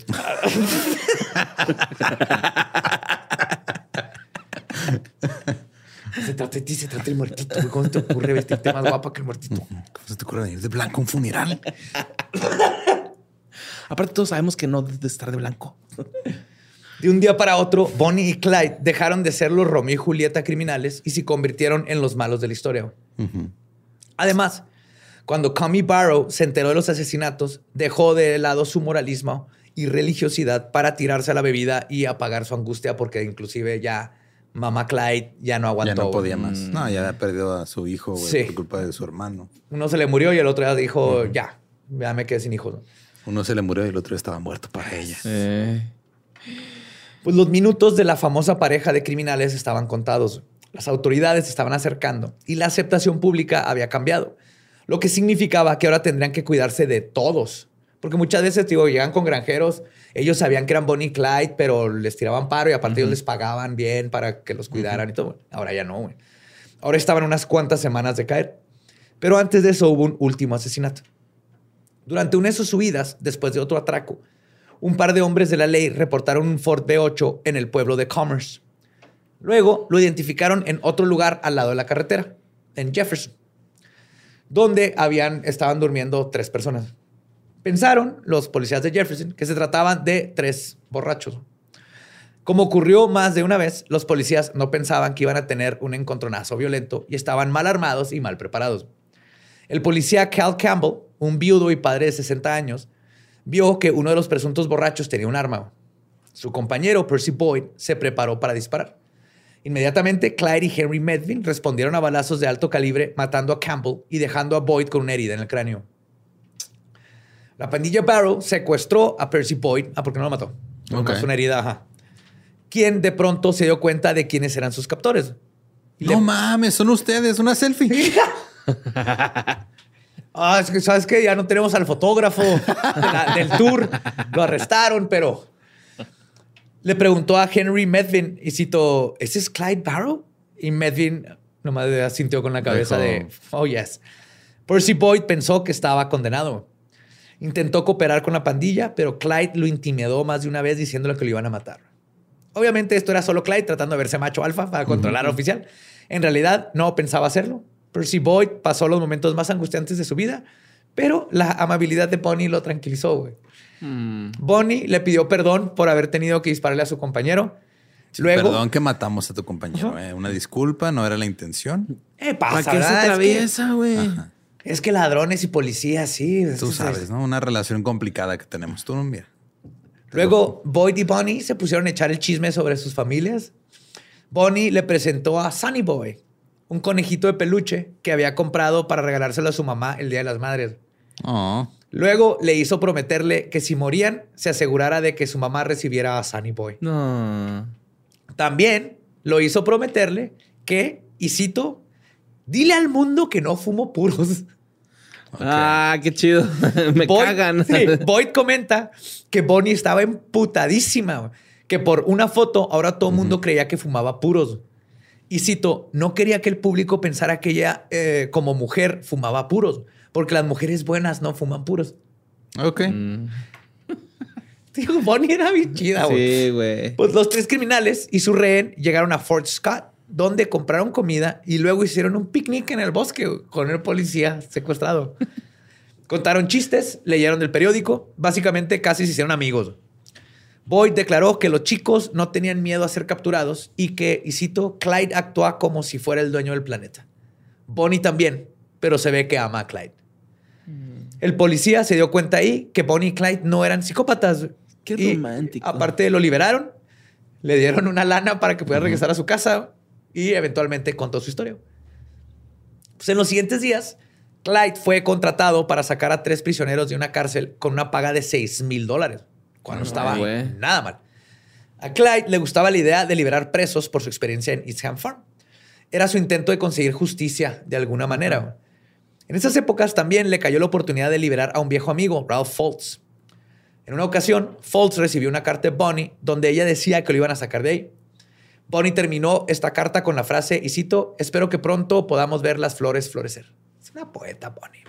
Se trata de ti, se trata del muertito. güey. ¿Cómo te ocurre vestirte más guapa que el muertito? ¿Cómo se te ocurre venir de blanco a un funeral? Aparte, todos sabemos que no de estar de blanco. De un día para otro, Bonnie y Clyde dejaron de ser los Romeo y Julieta criminales y se convirtieron en los malos de la historia. Además, cuando Commie Barrow se enteró de los asesinatos, dejó de lado su moralismo y religiosidad para tirarse a la bebida y apagar su angustia porque inclusive ya mamá Clyde ya no aguantó. Ya no podía más. No, ya había perdido a su hijo, güey, Sí. por culpa de su hermano. Uno se le murió y el otro ya dijo, ya, ya me quedé sin hijos. Uno se le murió y el otro estaba muerto para ella. Pues los minutos de la famosa pareja de criminales estaban contados. Las autoridades se estaban acercando y la aceptación pública había cambiado, lo que significaba que ahora tendrían que cuidarse de todos. Porque muchas veces, digo, llegan con granjeros, ellos sabían que eran Bonnie y Clyde, pero les tiraban paro y aparte ellos les pagaban bien para que los cuidaran y todo. Ahora ya no, güey. Ahora estaban unas cuantas semanas de caer. Pero antes de eso hubo un último asesinato. Durante una de sus subidas, después de otro atraco, un par de hombres de la ley reportaron un Ford B8 en el pueblo de Commerce. Luego lo identificaron en otro lugar al lado de la carretera, en Jefferson, donde habían, estaban durmiendo tres personas. Pensaron los policías de Jefferson que se trataban de tres borrachos. Como ocurrió más de una vez, los policías no pensaban que iban a tener un encontronazo violento y estaban mal armados y mal preparados. El policía Cal Campbell, un viudo y padre de 60 años, vio que uno de los presuntos borrachos tenía un arma. Su compañero, Percy Boyd, se preparó para disparar. Inmediatamente, Clyde y Henry Medvin respondieron a balazos de alto calibre, matando a Campbell y dejando a Boyd con una herida en el cráneo. La pandilla Barrow secuestró a Percy Boyd. Ah, porque no lo mató. No una herida, ajá. Quien de pronto se dio cuenta de quiénes eran sus captores. Y No le- mames, son ustedes, una selfie. Ah, es que sabes que ya no tenemos al fotógrafo de la- del tour. Lo arrestaron, pero le preguntó a Henry Medvin y citó: ¿Ese es Clyde Barrow? Y Medvin nomás asintió con la cabeza de: Oh, yes. Percy Boyd pensó que estaba condenado. Intentó cooperar con la pandilla, pero Clyde lo intimidó más de una vez diciéndole que lo iban a matar. Obviamente esto era solo Clyde tratando de verse macho alfa para controlar al oficial. En realidad no pensaba hacerlo. Percy Boyd pasó los momentos más angustiantes de su vida, pero la amabilidad de Bonnie lo tranquilizó. güey. Bonnie le pidió perdón por haber tenido que dispararle a su compañero. Luego, Perdón que matamos a tu compañero. eh. Una disculpa, no era la intención. eh, ¿Para pasa, qué se ¿verdad? Es que- atraviesa, güey? Es que ladrones y policías, sí. Tú es- sabes, ¿no? Una relación complicada que tenemos. Tú, mira. Luego, Boyd y Bonnie se pusieron a echar el chisme sobre sus familias. Bonnie le presentó a Sunny Boy, un conejito de peluche que había comprado para regalárselo a su mamá el Día de las Madres. Oh. Luego le hizo prometerle que si morían, se asegurara de que su mamá recibiera a Sunny Boy. No. También lo hizo prometerle que, y cito, dile al mundo que no fumo puros. Ah, qué chido. Me Boyd- cagan. sí, Boyd comenta que Bonnie estaba emputadísima, que por una foto ahora todo el mundo creía que fumaba puros. Y cito, no quería que el público pensara que ella eh, como mujer fumaba puros, porque las mujeres buenas no fuman puros. Ok. Digo, Bonnie era bien chida, güey. Sí, güey. Pues los tres criminales y su rehén llegaron a Fort Scott, donde compraron comida y luego hicieron un picnic en el bosque con el policía secuestrado. Contaron chistes, leyeron del periódico, básicamente casi se hicieron amigos. Boyd declaró que los chicos no tenían miedo a ser capturados y que, y cito, Clyde actúa como si fuera el dueño del planeta. Bonnie también, pero se ve que ama a Clyde. El policía se dio cuenta ahí que Bonnie y Clyde no eran psicópatas. Qué Y, romántico. Aparte lo liberaron, le dieron una lana para que pudiera regresar a su casa y eventualmente contó su historia. Pues en los siguientes días, Clyde fue contratado para sacar a tres prisioneros de una cárcel con una paga de 6 mil dólares, cuando no estaba nada mal. A Clyde le gustaba la idea de liberar presos por su experiencia en East Ham Farm. Era su intento de conseguir justicia de alguna manera. En esas épocas también le cayó la oportunidad de liberar a un viejo amigo, Ralph Foltz. En una ocasión, Foltz recibió una carta de Bonnie donde ella decía que lo iban a sacar de ahí. Bonnie terminó esta carta con la frase, y cito, espero que pronto podamos ver las flores florecer. Es una poeta, Bonnie.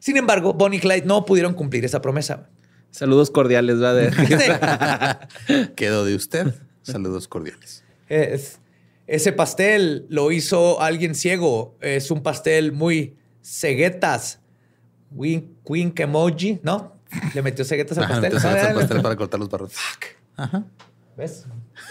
Sin embargo, Bonnie y Clyde no pudieron cumplir esa promesa. Saludos cordiales, ¿va? De- Quedó de usted. Saludos cordiales. Es- ese pastel lo hizo alguien ciego. Es un pastel muy ceguetas. Wink, wink emoji, ¿no? Le metió ceguetas al Ajá, pastel. entonces Ah, el pastel para cortar los barrotes. ¿Ves?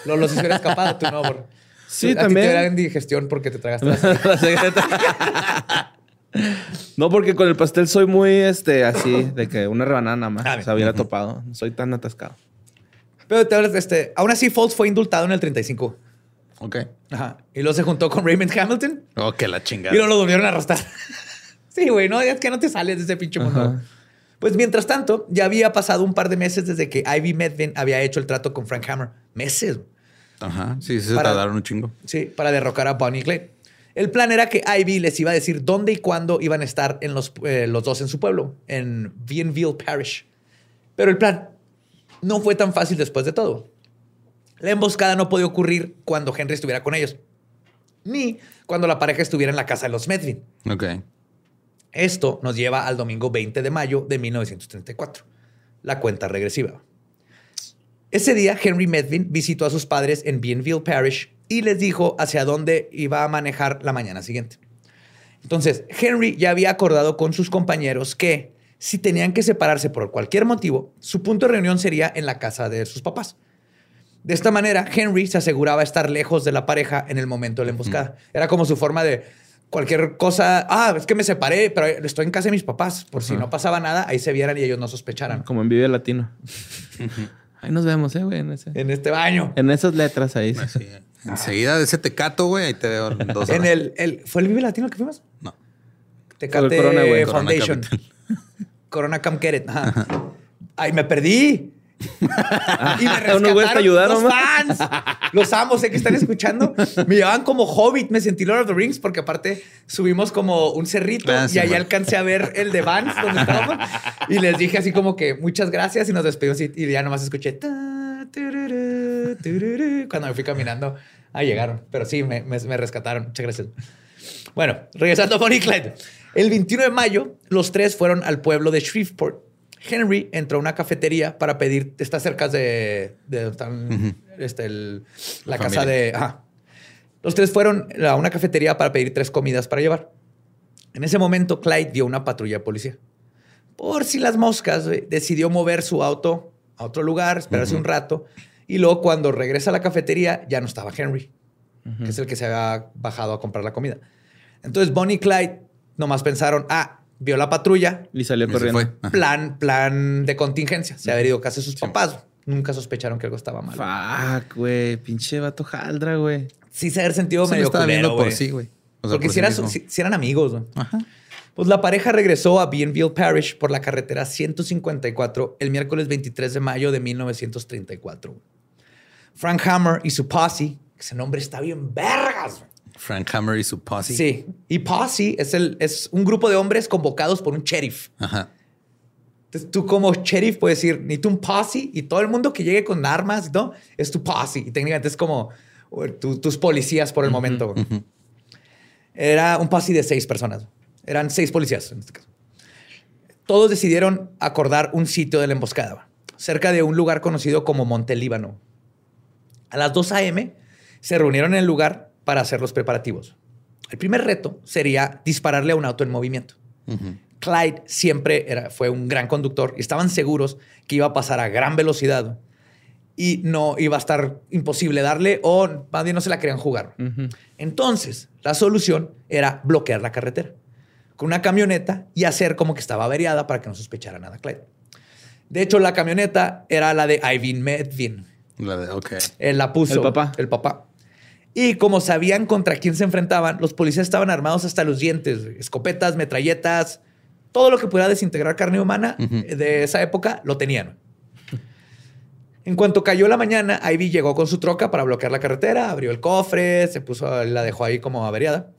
Lo, los hicieron escapado, tú no. Por... Sí, a ti también. te dan indigestión porque te tragaste las La secreta- No, porque con el pastel soy muy este así, de que una rebanada nada más. Ah, se hubiera topado. No soy tan atascado. Pero te hablas de este. Aún así, Foles fue indultado en el 35. Ok. Ajá. Y luego se juntó con Raymond Hamilton Oh, que la y chingada. luego lo volvieron a arrastrar. Sí, güey, no, es que no te sales de ese pinche mundo. Ajá. Pues mientras tanto, ya había pasado un par de meses desde que Ivy Medvin había hecho el trato con Frank Hammer. Meses. Ajá. Sí, se Para- tardaron un chingo. Sí, para derrocar a Bonnie y Clyde. El plan era que Ivy les iba a decir dónde y cuándo iban a estar en los, eh, los dos en su pueblo, en Bienville Parish. Pero el plan no fue tan fácil después de todo. La emboscada no podía ocurrir cuando Henry estuviera con ellos, ni cuando la pareja estuviera en la casa de los Medvin. Ok. Esto nos lleva al domingo 20 de mayo de 1934, la cuenta regresiva. Ese día, Henry Medvin visitó a sus padres en Bienville Parish y les dijo hacia dónde iba a manejar la mañana siguiente. Entonces, Henry ya había acordado con sus compañeros que si tenían que separarse por cualquier motivo, su punto de reunión sería en la casa de sus papás. De esta manera, Henry se aseguraba estar lejos de la pareja en el momento de la emboscada. Era como su forma de cualquier cosa. Ah, es que me separé, pero estoy en casa de mis papás. Por si no pasaba nada, ahí se vieran y ellos no sospecharan. Como en Vive Latino. Ahí nos vemos, eh, güey. En, ese- En este baño. en esas letras ahí. Sí. Enseguida de ese tecato, güey, ahí te veo en dos En el, el- ¿Fue el Vive Latino que fuimos? No. Tecate Corona, güey. Corona Foundation. Corona Get It. Ajá. Ay, me perdí. y me güeyes te ayudaron, los fans. Los amo, sé que están escuchando. Me llevaban como Hobbit, me sentí Lord of the Rings porque aparte subimos como un cerrito Ah, y sí, ahí man. alcancé a ver el de Vans donde estábamos y les dije así como que muchas gracias y nos despedimos y, y ya nomás escuché ta, tururú, tururú, cuando me fui caminando. Ah, llegaron, pero sí, me, me- me rescataron. Muchas gracias. Bueno, regresando a Bonnie y Clyde. El 21 de mayo, los tres fueron al pueblo de Shreveport. Henry entró a una cafetería para pedir, está cerca de, de donde están, este, el- la La casa de... Ajá. Los tres fueron a una cafetería para pedir tres comidas para llevar. En ese momento, Clyde vio una patrulla de policía. Por si las moscas, güey, decidió mover su auto a otro lugar, esperarse un rato. Y luego, cuando regresa a la cafetería, ya no estaba Henry, que es el que se había bajado a comprar la comida. Entonces, Bonnie y Clyde nomás pensaron, ah, vio la patrulla, Y salió Y se corriendo. plan, plan de contingencia. Se había ido a casa de sus papás. Nunca sospecharon que algo estaba mal. Fuck, güey. Pinche vato jaldra, güey. Sí se ha sentido Se medio estaba culero, viendo por sí, güey. O sea, Porque por si, sí eran, mismo. si- si eran amigos. güey. Ajá. Pues la pareja regresó a Bienville Parish por la carretera 154 el miércoles 23 de mayo de 1934. güey. Frank Hammer y su posse, ese nombre está bien vergas. Frank Hammer y su posse. Sí. Y posse es, el, es un grupo de hombres convocados por un sheriff. Ajá. Entonces tú como sheriff puedes decir, ni tú un posse y todo el mundo que llegue con armas todo es tu posse. Y técnicamente es como tu- tus policías por el momento. Era un posse de seis personas. Eran seis policías en este caso. Todos decidieron acordar un sitio de la emboscada, cerca de un lugar conocido como Monte Líbano. A las 2 a.m. se reunieron en el lugar para hacer los preparativos. El primer reto sería dispararle a un auto en movimiento. Clyde siempre era, fue un gran conductor y estaban seguros que iba a pasar a gran velocidad y no iba a estar imposible darle o más bien no se la querían jugar. Entonces, la solución era bloquear la carretera con una camioneta y hacer como que estaba averiada para que no sospechara nada Clyde. De hecho, la camioneta era la de Ivan Medvin. La de, ok. Él la puso. El papá. El papá. Y como sabían contra quién se enfrentaban, los policías estaban armados hasta los dientes. Escopetas, metralletas, todo lo que pudiera desintegrar carne humana eh, de esa época lo tenían. En cuanto cayó la mañana, Ivy llegó con su troca para bloquear la carretera, abrió el cofre, se puso, la dejó ahí como averiada.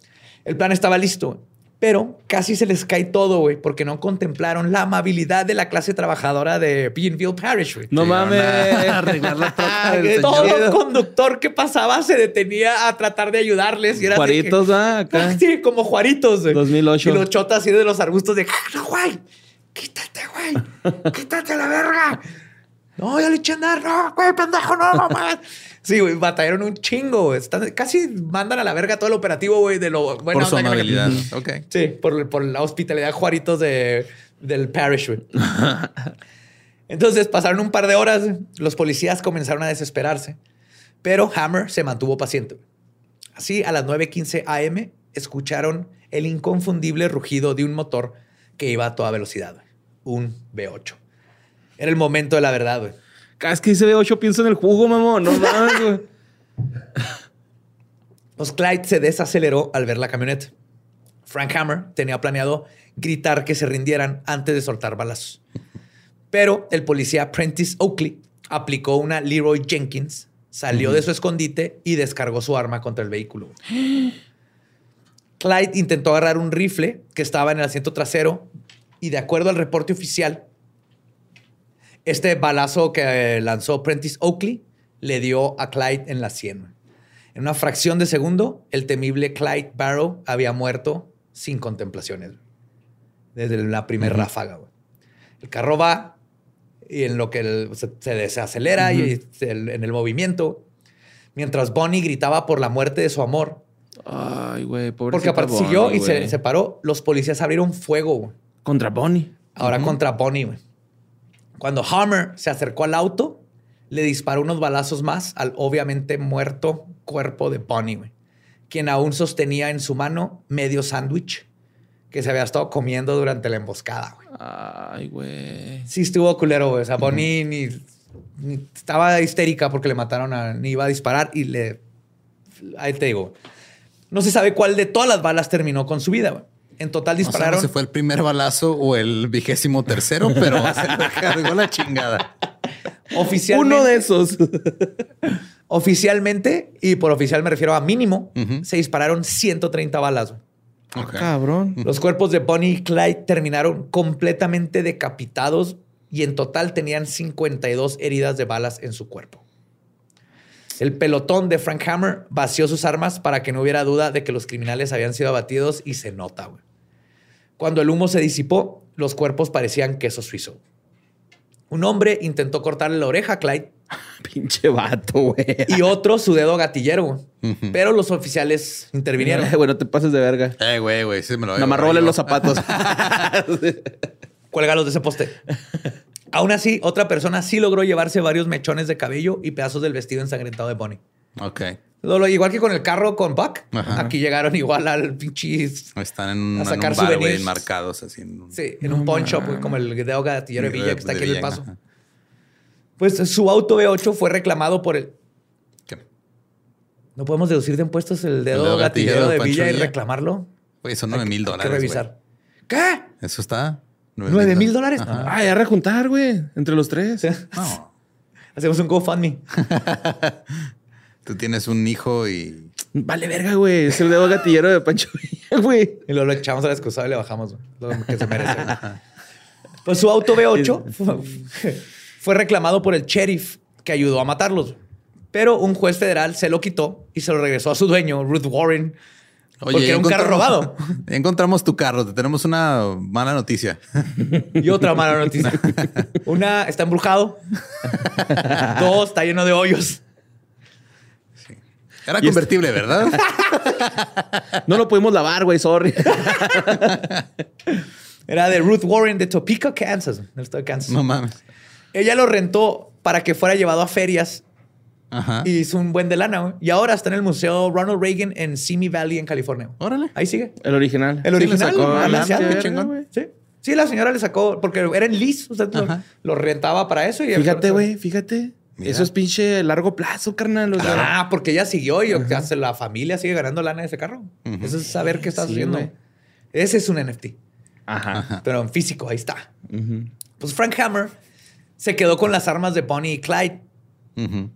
El plan estaba listo, pero casi se les cae todo, güey, porque no contemplaron la amabilidad de la clase trabajadora de Bienville Parish, güey. No mames. arreglar la troca del Que señor. todo conductor que pasaba se detenía a tratar de ayudarles. Y era Juaritos, que- ah, acá. Sí, como Juaritos. güey. 2008. Y los chotas así de los arbustos de, "No, güey, quítate, güey, quítate la verga. No, ya le eché a andar, no, güey, pendejo, no, mamá. Sí, güey, batallaron un chingo. Están- casi mandan a la verga todo el operativo, güey, de lo bueno. Por su amabilidad. Ok. Sí, por, por la hospitalidad Juaritos de, del parish, güey. Entonces pasaron un par de horas, los policías comenzaron a desesperarse, pero Hammer se mantuvo paciente. Así, a las 9:15 am, escucharon el inconfundible rugido de un motor que iba a toda velocidad, un V8. Era el momento de la verdad, güey. Cada vez que dice B8 pienso en el jugo, mamón. No mames, güey. Pues Clyde se desaceleró al ver la camioneta. Frank Hammer tenía planeado gritar que se rindieran antes de soltar balazos. Pero el policía Prentice Oakley aplicó una Leroy Jenkins, salió de su escondite y descargó su arma contra el vehículo. Clyde intentó agarrar un rifle que estaba en el asiento trasero y de acuerdo al reporte oficial, este balazo que lanzó Prentice Oakley le dio a Clyde en la sien. En una fracción de segundo, el temible Clyde Barrow había muerto sin contemplaciones. Desde la primera ráfaga. güey. El carro va y en lo que el- se, se desacelera y se- en el movimiento, mientras Bonnie gritaba por la muerte de su amor, Ay, güey, pobre. porque aparte siguió y se, se paró, los policías abrieron fuego. Contra Bonnie. Ahora contra Bonnie, güey. Cuando Hammer se acercó al auto, le disparó unos balazos más al obviamente muerto cuerpo de Bonnie, güey, quien aún sostenía en su mano medio sándwich que se había estado comiendo durante la emboscada, güey. Ay, güey. Sí estuvo culero, güey. O sea, Bonnie ni, ni- estaba histérica porque le mataron a... Ni iba a disparar y le... Ahí te digo. No se sabe cuál de todas las balas terminó con su vida, güey. En total No dispararon... sabemos si fue el primer balazo o el vigésimo tercero, pero se lo cargó la chingada. oficialmente... Uno de esos. Oficialmente, y por oficial me refiero a mínimo, se dispararon 130 balas. güey. Ok. Cabrón. Los cuerpos de Bonnie y Clyde terminaron completamente decapitados y en total tenían 52 heridas de balas en su cuerpo. El pelotón de Frank Hammer vació sus armas para que no hubiera duda de que los criminales habían sido abatidos y se nota. güey. Cuando el humo se disipó, los cuerpos parecían queso suizo. Un hombre intentó cortarle la oreja a Clyde Pinche vato, güey. y otro su dedo gatillero, pero los oficiales intervinieron. Güey, no te pases de verga. Eh, güey, güey, sí me lo Nada más róbale los zapatos. Cuélgalos de ese poste. Aún así, otra persona sí logró llevarse varios mechones de cabello y pedazos del vestido ensangrentado de Bonnie. Ok. Lo- igual que con el carro con Buck, Ajá. aquí llegaron igual al pinche. Están en un, A en un bar, souvenirs. marcados así. en un- Sí, en un pawn shop, güey, como el dedo gatillero de Villa que está de aquí en el paso. ajá. Pues su auto V8 fue reclamado por el. ¿Qué? No podemos deducir de impuestos el dedo, dedo gatillero, gatillero de de Villa y reclamarlo. Güey, son nueve mil Hay dólares. que güey. revisar. ¿Qué? Eso está. ¿Nueve mil dólares? Ah, ya rejuntar, güey. Entre los tres. No. Hacemos un GoFundMe. Tú tienes un hijo y. Vale, verga, güey. Es el dedo gatillero de Pancho Villa, güey. Y luego lo echamos al excusado y le bajamos güey, lo que se merece. güey. Pues su auto V8 fue, fue reclamado por el sheriff que ayudó a matarlos. Pero un juez federal se lo quitó y se lo regresó a su dueño, Ruth Warren, porque era un carro robado. Encontramos tu carro. Te tenemos una mala noticia. Y otra mala noticia. Una, está embrujado. Dos, está lleno de hoyos. Era convertible, ¿verdad? No lo pudimos lavar, güey. Sorry. Era de Ruth Warren de Topeka, Kansas. En el estado de Kansas. no mames. Ella lo rentó para que fuera llevado a ferias Ajá. y hizo un buen de lana. güey. Y ahora está en el Museo Ronald Reagan en Simi Valley, en California. Órale. Ahí sigue. El original. El Sí, original. sacó la- qué sí, chingón. güey. Sí. Sí, la señora le sacó porque era en. Usted lo, Ajá. lo rentaba para eso. Y Fíjate, güey. Fíjate. Mira. Eso es pinche largo plazo, carnal. o sea. Ah, porque ella siguió y hace la familia sigue ganando lana de ese carro. Eso es saber qué estás Sí, haciendo. Ese es un NFT, Ajá. pero en físico, ahí está. Pues Frank Hammer se quedó con las armas de Bonnie y Clyde. Ujú.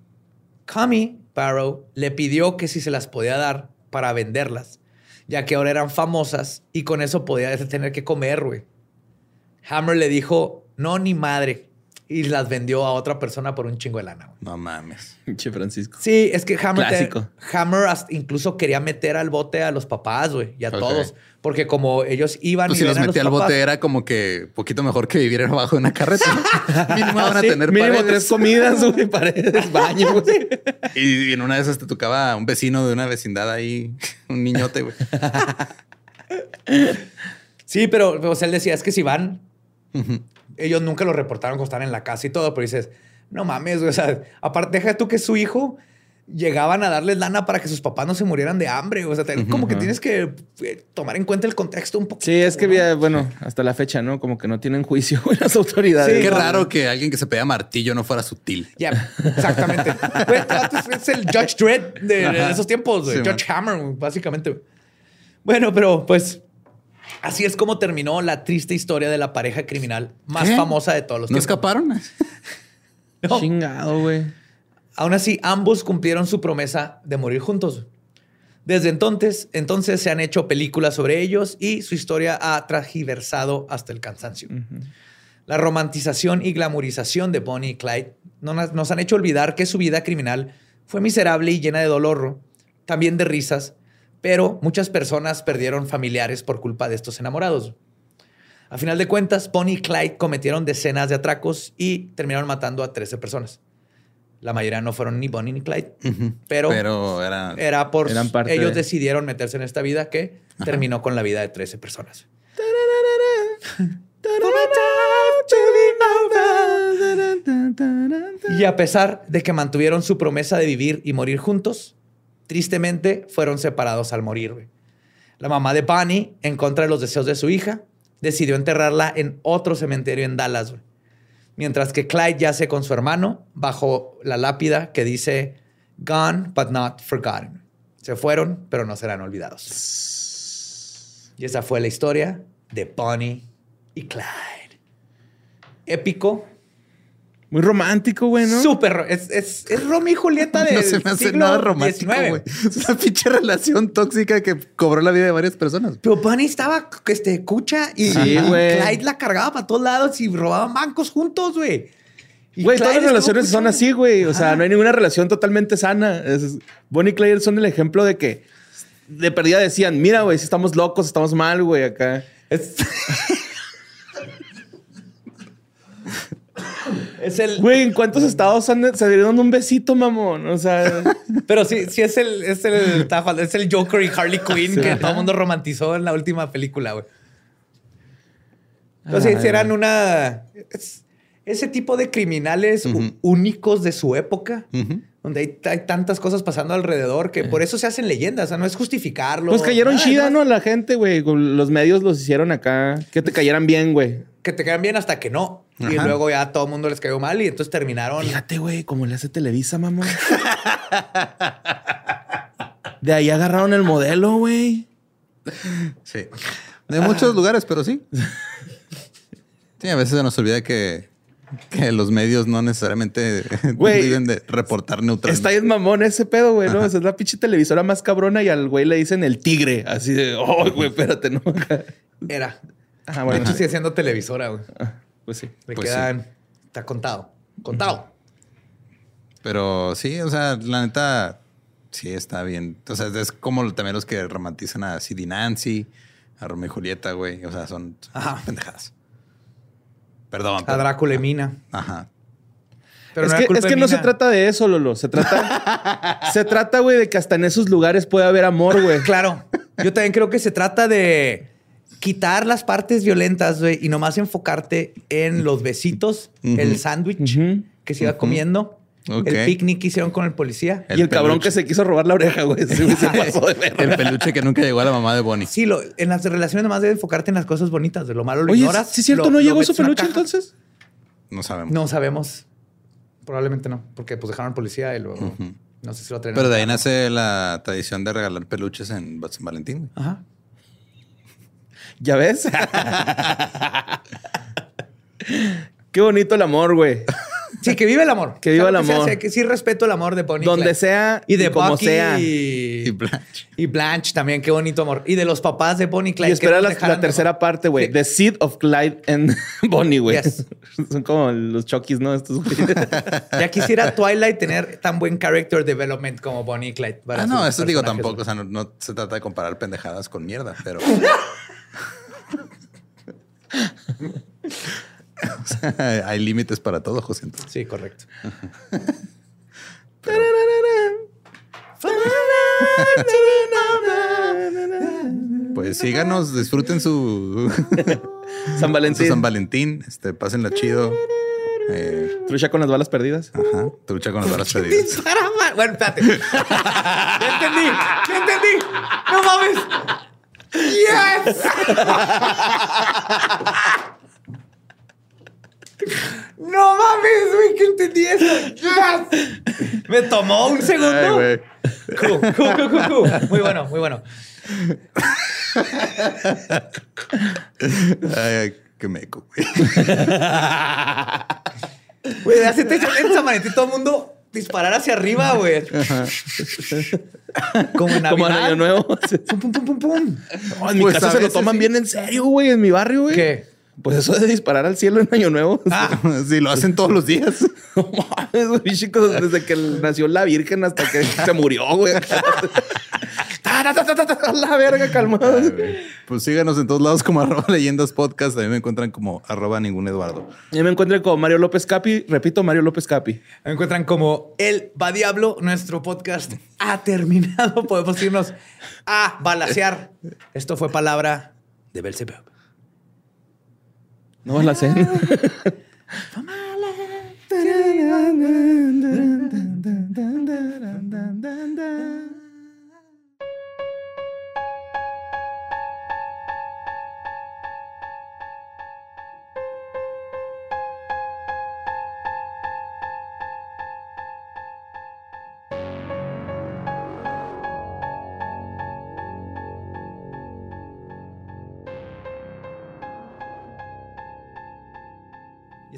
Cami Barrow le pidió que si se las podía dar para venderlas, ya que ahora eran famosas y con eso podía tener que comer, güey. Hammer le dijo, no, ni madre, y las vendió a otra persona por un chingo de lana. güey. No mames. Pinche Francisco. Sí, es que Hammer, te- Clásico. Hammer hasta incluso quería meter al bote a los papás, güey, y a Ok. todos, porque como ellos iban Pues y si los veían a metí al bote era como que poquito mejor que vivir abajo de una carreta. Mínimo van a Sí, tener Mínimo paredes. tres comidas, güey. Paredes, baño, güey. Y, y en una de esas te tocaba un vecino de una vecindad ahí, un niñote, güey. Sí, pero o sea, él decía, es que si van, ellos nunca lo reportaron cuando estaban en la casa y todo, pero dices, no mames, güey, o sea, aparte, deja tú que es su hijo, llegaban a darles lana para que sus papás no se murieran de hambre. O sea, te- como que tienes que eh, tomar en cuenta el contexto un poco. Sí, es que había, bueno, hasta la fecha, ¿no? Como que no tienen juicio las autoridades. Sí, Qué no. raro que alguien que se pega martillo no fuera sutil. Ya, exactamente. Este vato es- el Judge Dredd de, esos tiempos. Sí, Judge Hammer, básicamente. Bueno, pero pues así es como terminó la triste historia de la pareja criminal más ¿Qué? famosa de todos los ¿No tiempos. escaparon? No. Chingado, güey. Aún así, ambos cumplieron su promesa de morir juntos. Desde entonces, entonces se han hecho películas sobre ellos y su historia ha tragiversado hasta el cansancio. La romantización y glamorización de Bonnie y Clyde no nos nos han hecho olvidar que su vida criminal fue miserable y llena de dolor, también de risas, pero muchas personas perdieron familiares por culpa de estos enamorados. A final de cuentas, Bonnie y Clyde cometieron decenas de atracos y terminaron matando a 13 personas. La mayoría no fueron ni Bonnie ni Clyde, pero, Pero era. era por Eran parte ellos de- decidieron meterse en esta vida que terminó con la vida de 13 personas. Y a pesar de que mantuvieron su promesa de vivir y morir juntos, tristemente fueron separados al morir. La mamá de Bonnie, en contra de los deseos de su hija, decidió enterrarla en otro cementerio en Dallas. Mientras que Clyde yace con su hermano bajo la lápida que dice Gone but not forgotten. Se fueron, pero no serán olvidados. Y esa fue la historia de Bonnie y Clyde. Épico, Muy romántico, güey, ¿no? Súper. Es, es, es Romeo y Julieta de No se me hace siglo nada romántico, güey. Es una pinche relación tóxica que cobró la vida de varias personas. Pero Bunny estaba este, cucha y, Sí, y güey. Clyde la cargaba para todos lados y robaban bancos juntos, güey. Güey, todas las relaciones son así, güey. O sea, no hay ninguna relación totalmente sana. Es- Bonnie y Clyde son el ejemplo de que de perdida decían, mira, güey, si estamos locos, estamos mal, güey, acá. Es, es el. Güey, ¿en cuántos estados han- se dieron un besito, mamón? O sea, Pero sí, sí es el, es el, es el Joker y Harley Quinn Sí. que todo el mundo romantizó en la última película, güey. Entonces, sí, eran una. es- ese tipo de criminales únicos de su época, Ujú. Donde hay, hay tantas cosas pasando alrededor que por eso se hacen leyendas. O sea, no es justificarlo. pues cayeron nada, chida, ¿no? La gente, güey. Con Los medios los hicieron acá. Que te cayeran bien, güey. Que te quedan bien hasta que no. Y luego ya todo el mundo les cayó mal y entonces terminaron. Fíjate, güey, como le hace Televisa, mamón. De ahí agarraron el modelo, güey. Sí. De muchos lugares, pero sí. Sí, a veces se nos olvida que, que los medios no necesariamente viven de reportar neutralmente. Está bien mamón ese pedo, güey, ¿no? O sea, es la pinche televisora más cabrona y al güey le dicen el tigre. Así de, oh, güey, espérate, ¿no? Era. Ah, De bueno. hecho, sigue siendo televisora, güey. Pues sí. Le Pues quedan. Está contado. Contado. Pero sí, o sea, la neta, sí está bien. O sea, es como también los que romantizan a Sid y Nancy, a Romeo y Julieta, güey. O sea, son, son Ajá. pendejadas. Perdón. A Drácula y Mina. Ajá. Pero es que, es que no se trata de eso, Lolo. Se trata, se trata, güey, de que hasta en esos lugares puede haber amor, güey. Claro. Yo también creo que se trata de quitar las partes violentas, güey, y nomás enfocarte en los besitos, el sándwich que se iba comiendo, El picnic que hicieron con el policía. y el cabrón que se quiso robar la oreja, güey. Ese güey se pasó de verga. El peluche que nunca llegó a la mamá de Bonnie. Sí, lo, en las relaciones nomás debes enfocarte en las cosas bonitas. De lo malo lo Oye, ignoras. ¿sí es cierto? lo- ¿No llegó su peluche entonces? No sabemos. No sabemos. Probablemente no, porque pues dejaron al policía y luego no sé si lo traen. Pero de ahí nace la tradición de regalar peluches en San Valentín. güey. Ajá. ¿Ya ves? Qué bonito el amor, güey. Sí, que vive el amor. Que viva el que amor. sea, que sí respeto el amor de Bonnie. y Donde Clyde. sea Y de como Bucky sea. Y, Y Blanche. y Blanche también, qué bonito amor. Y de los papás de Bonnie y Clyde. Y espera la, tercera mejor. parte, güey. Sí. The Seed of Clyde and Bonnie, güey. Yes. Son como los chokis, ¿no? Estos güeyes. Ya quisiera Twilight tener tan buen character development como Bonnie y Clyde. para Ah, no, eso digo tampoco. O sea, no, no se trata de comparar pendejadas con mierda, pero. O sea, hay límites para todo, José. entonces. Sí, correcto. Pues síganos, disfruten su, San su Valentín. San Valentín. Este, pásenla chido. Eh, Trucha con las balas perdidas. ajá, trucha con las balas perdidas. Bueno, espérate. Ya entendí. Ya entendí. No mames. Yes. No mames, güey, que entendí eso. Yes. Me tomó un Ay, segundo. güey. Cool, cool, cool, cool, cool. Muy bueno, muy bueno. Ay, ay, qué meco, güey. Güey, hace te todo el mundo disparar hacia arriba, güey. Como en Como en Navidad. Año Nuevo. Pum, pum, pum, pum, pum. No, en mi Pues, casa a se lo toman sí. bien en serio, güey, en mi barrio, güey. ¿Qué? Pues eso de disparar al cielo en Año Nuevo. Ah, Sí, lo hacen todos los días. No mames, güey, chicos, desde que nació la Virgen hasta que se murió, güey. La verga, calmado. Pues síganos en todos lados como arroba leyendas podcast. También me encuentran como arroba ningún Eduardo. Ya me encuentro con Mario López Capi. Repito, Mario López Capi. me encuentran como El Va Diablo. Nuestro podcast ha terminado. Podemos irnos a balasear. Esto fue palabra de Belzebub. No la sé.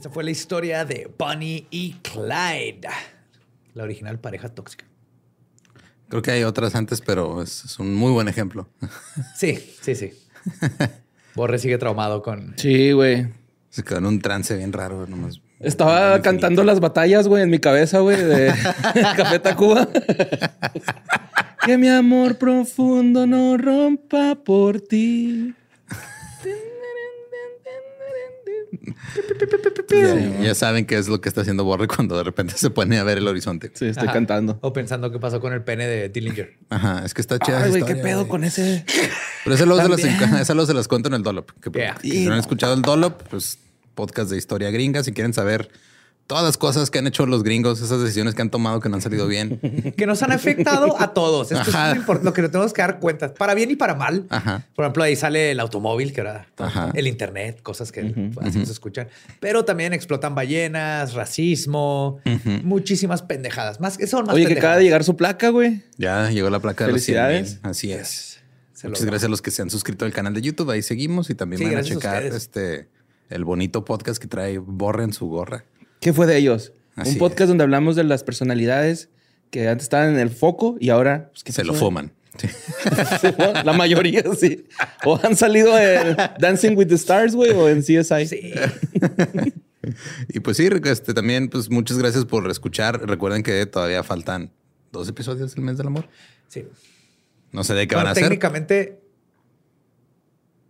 Y esta fue la historia de Bonnie y Clyde. La original pareja tóxica. Creo que hay otras antes, pero es, es un muy buen ejemplo. Sí, sí, sí. Borre sigue traumado con... Sí, güey. Se quedó en un trance bien raro. Nomás. Estaba cantando las batallas, güey, en mi cabeza, güey, de Café Tacuba. que mi amor profundo no rompa por ti. Ya, ya saben qué es lo que está haciendo Borre cuando de repente se pone a ver el horizonte. Sí, estoy Ajá. cantando. O pensando qué pasó con el pene de Dillinger. Ajá, es que está chida. Ay, güey, qué pedo güey. con ese. Pero esa luego, se las, esa luego se las cuento en el Dollop. Que, Yeah. que si no han escuchado el Dollop, pues podcast de historia gringa. Si quieren saber todas las cosas que han hecho los gringos, esas decisiones que han tomado que no han salido bien. que nos han afectado a todos. Esto Ajá. es lo, que nos tenemos que dar cuenta, para bien y para mal. Ajá. Por ejemplo, ahí sale el automóvil, que ahora el internet, cosas que así nos escuchan. Pero también explotan ballenas, racismo, muchísimas pendejadas. Más que son más Oye, que pendejadas. acaba de llegar su placa, güey. Ya llegó la placa de los 100,000. Felicidades. Así es. Se Muchas gracias a los que se han suscrito al canal de YouTube. Ahí seguimos y también Sí, van a checar este el bonito podcast que trae Borre en su gorra. ¿Qué fue de ellos? Así Un podcast es. donde hablamos de las personalidades que antes estaban en el foco y ahora pues, ¿qué Se lo. Sí. La mayoría, sí. O han salido en Dancing with the Stars, güey, o en CSI. Sí. Y pues sí, este, también pues muchas gracias por escuchar. Recuerden que todavía faltan dos episodios del mes del amor. sí. No sé de qué Bueno, van a hacer. técnicamente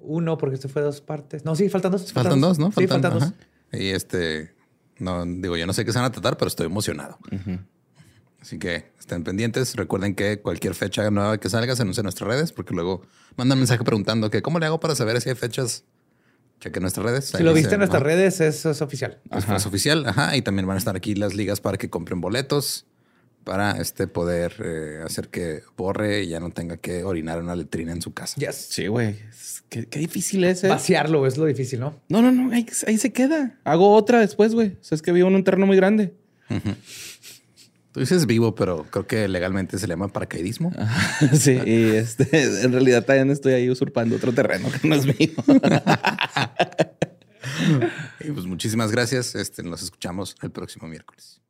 uno, porque esto fue dos partes. No, sí, faltan dos. Faltan dos, ¿no? Sí, faltan dos. Y este, no digo, yo no sé qué se van a tratar, pero estoy emocionado. Así que estén pendientes. Recuerden que cualquier fecha nueva que salga se anuncia en nuestras redes, porque luego mandan mensaje preguntando que cómo le hago para saber si hay fechas. Cheque nuestras redes. Si Ahí lo dice, viste en nuestras ajá, redes, eso es oficial. pues, pues, oficial. Ajá. Y también van a estar aquí las ligas para que compren boletos para este poder eh, hacer que borre y ya no tenga que orinar en una letrina en su casa. Yes. Sí, güey. Qué difícil es, ¿eh? Vaciarlo es lo difícil, ¿no? No, no, no. Ahí, ahí se queda. Hago otra después, güey. O sea, es que vivo en un terreno muy grande. Tú dices vivo, pero creo que legalmente se le llama paracaidismo. sí, y este, en realidad también estoy ahí usurpando otro terreno que no es mío. Y pues muchísimas gracias. Este, nos escuchamos el próximo miércoles.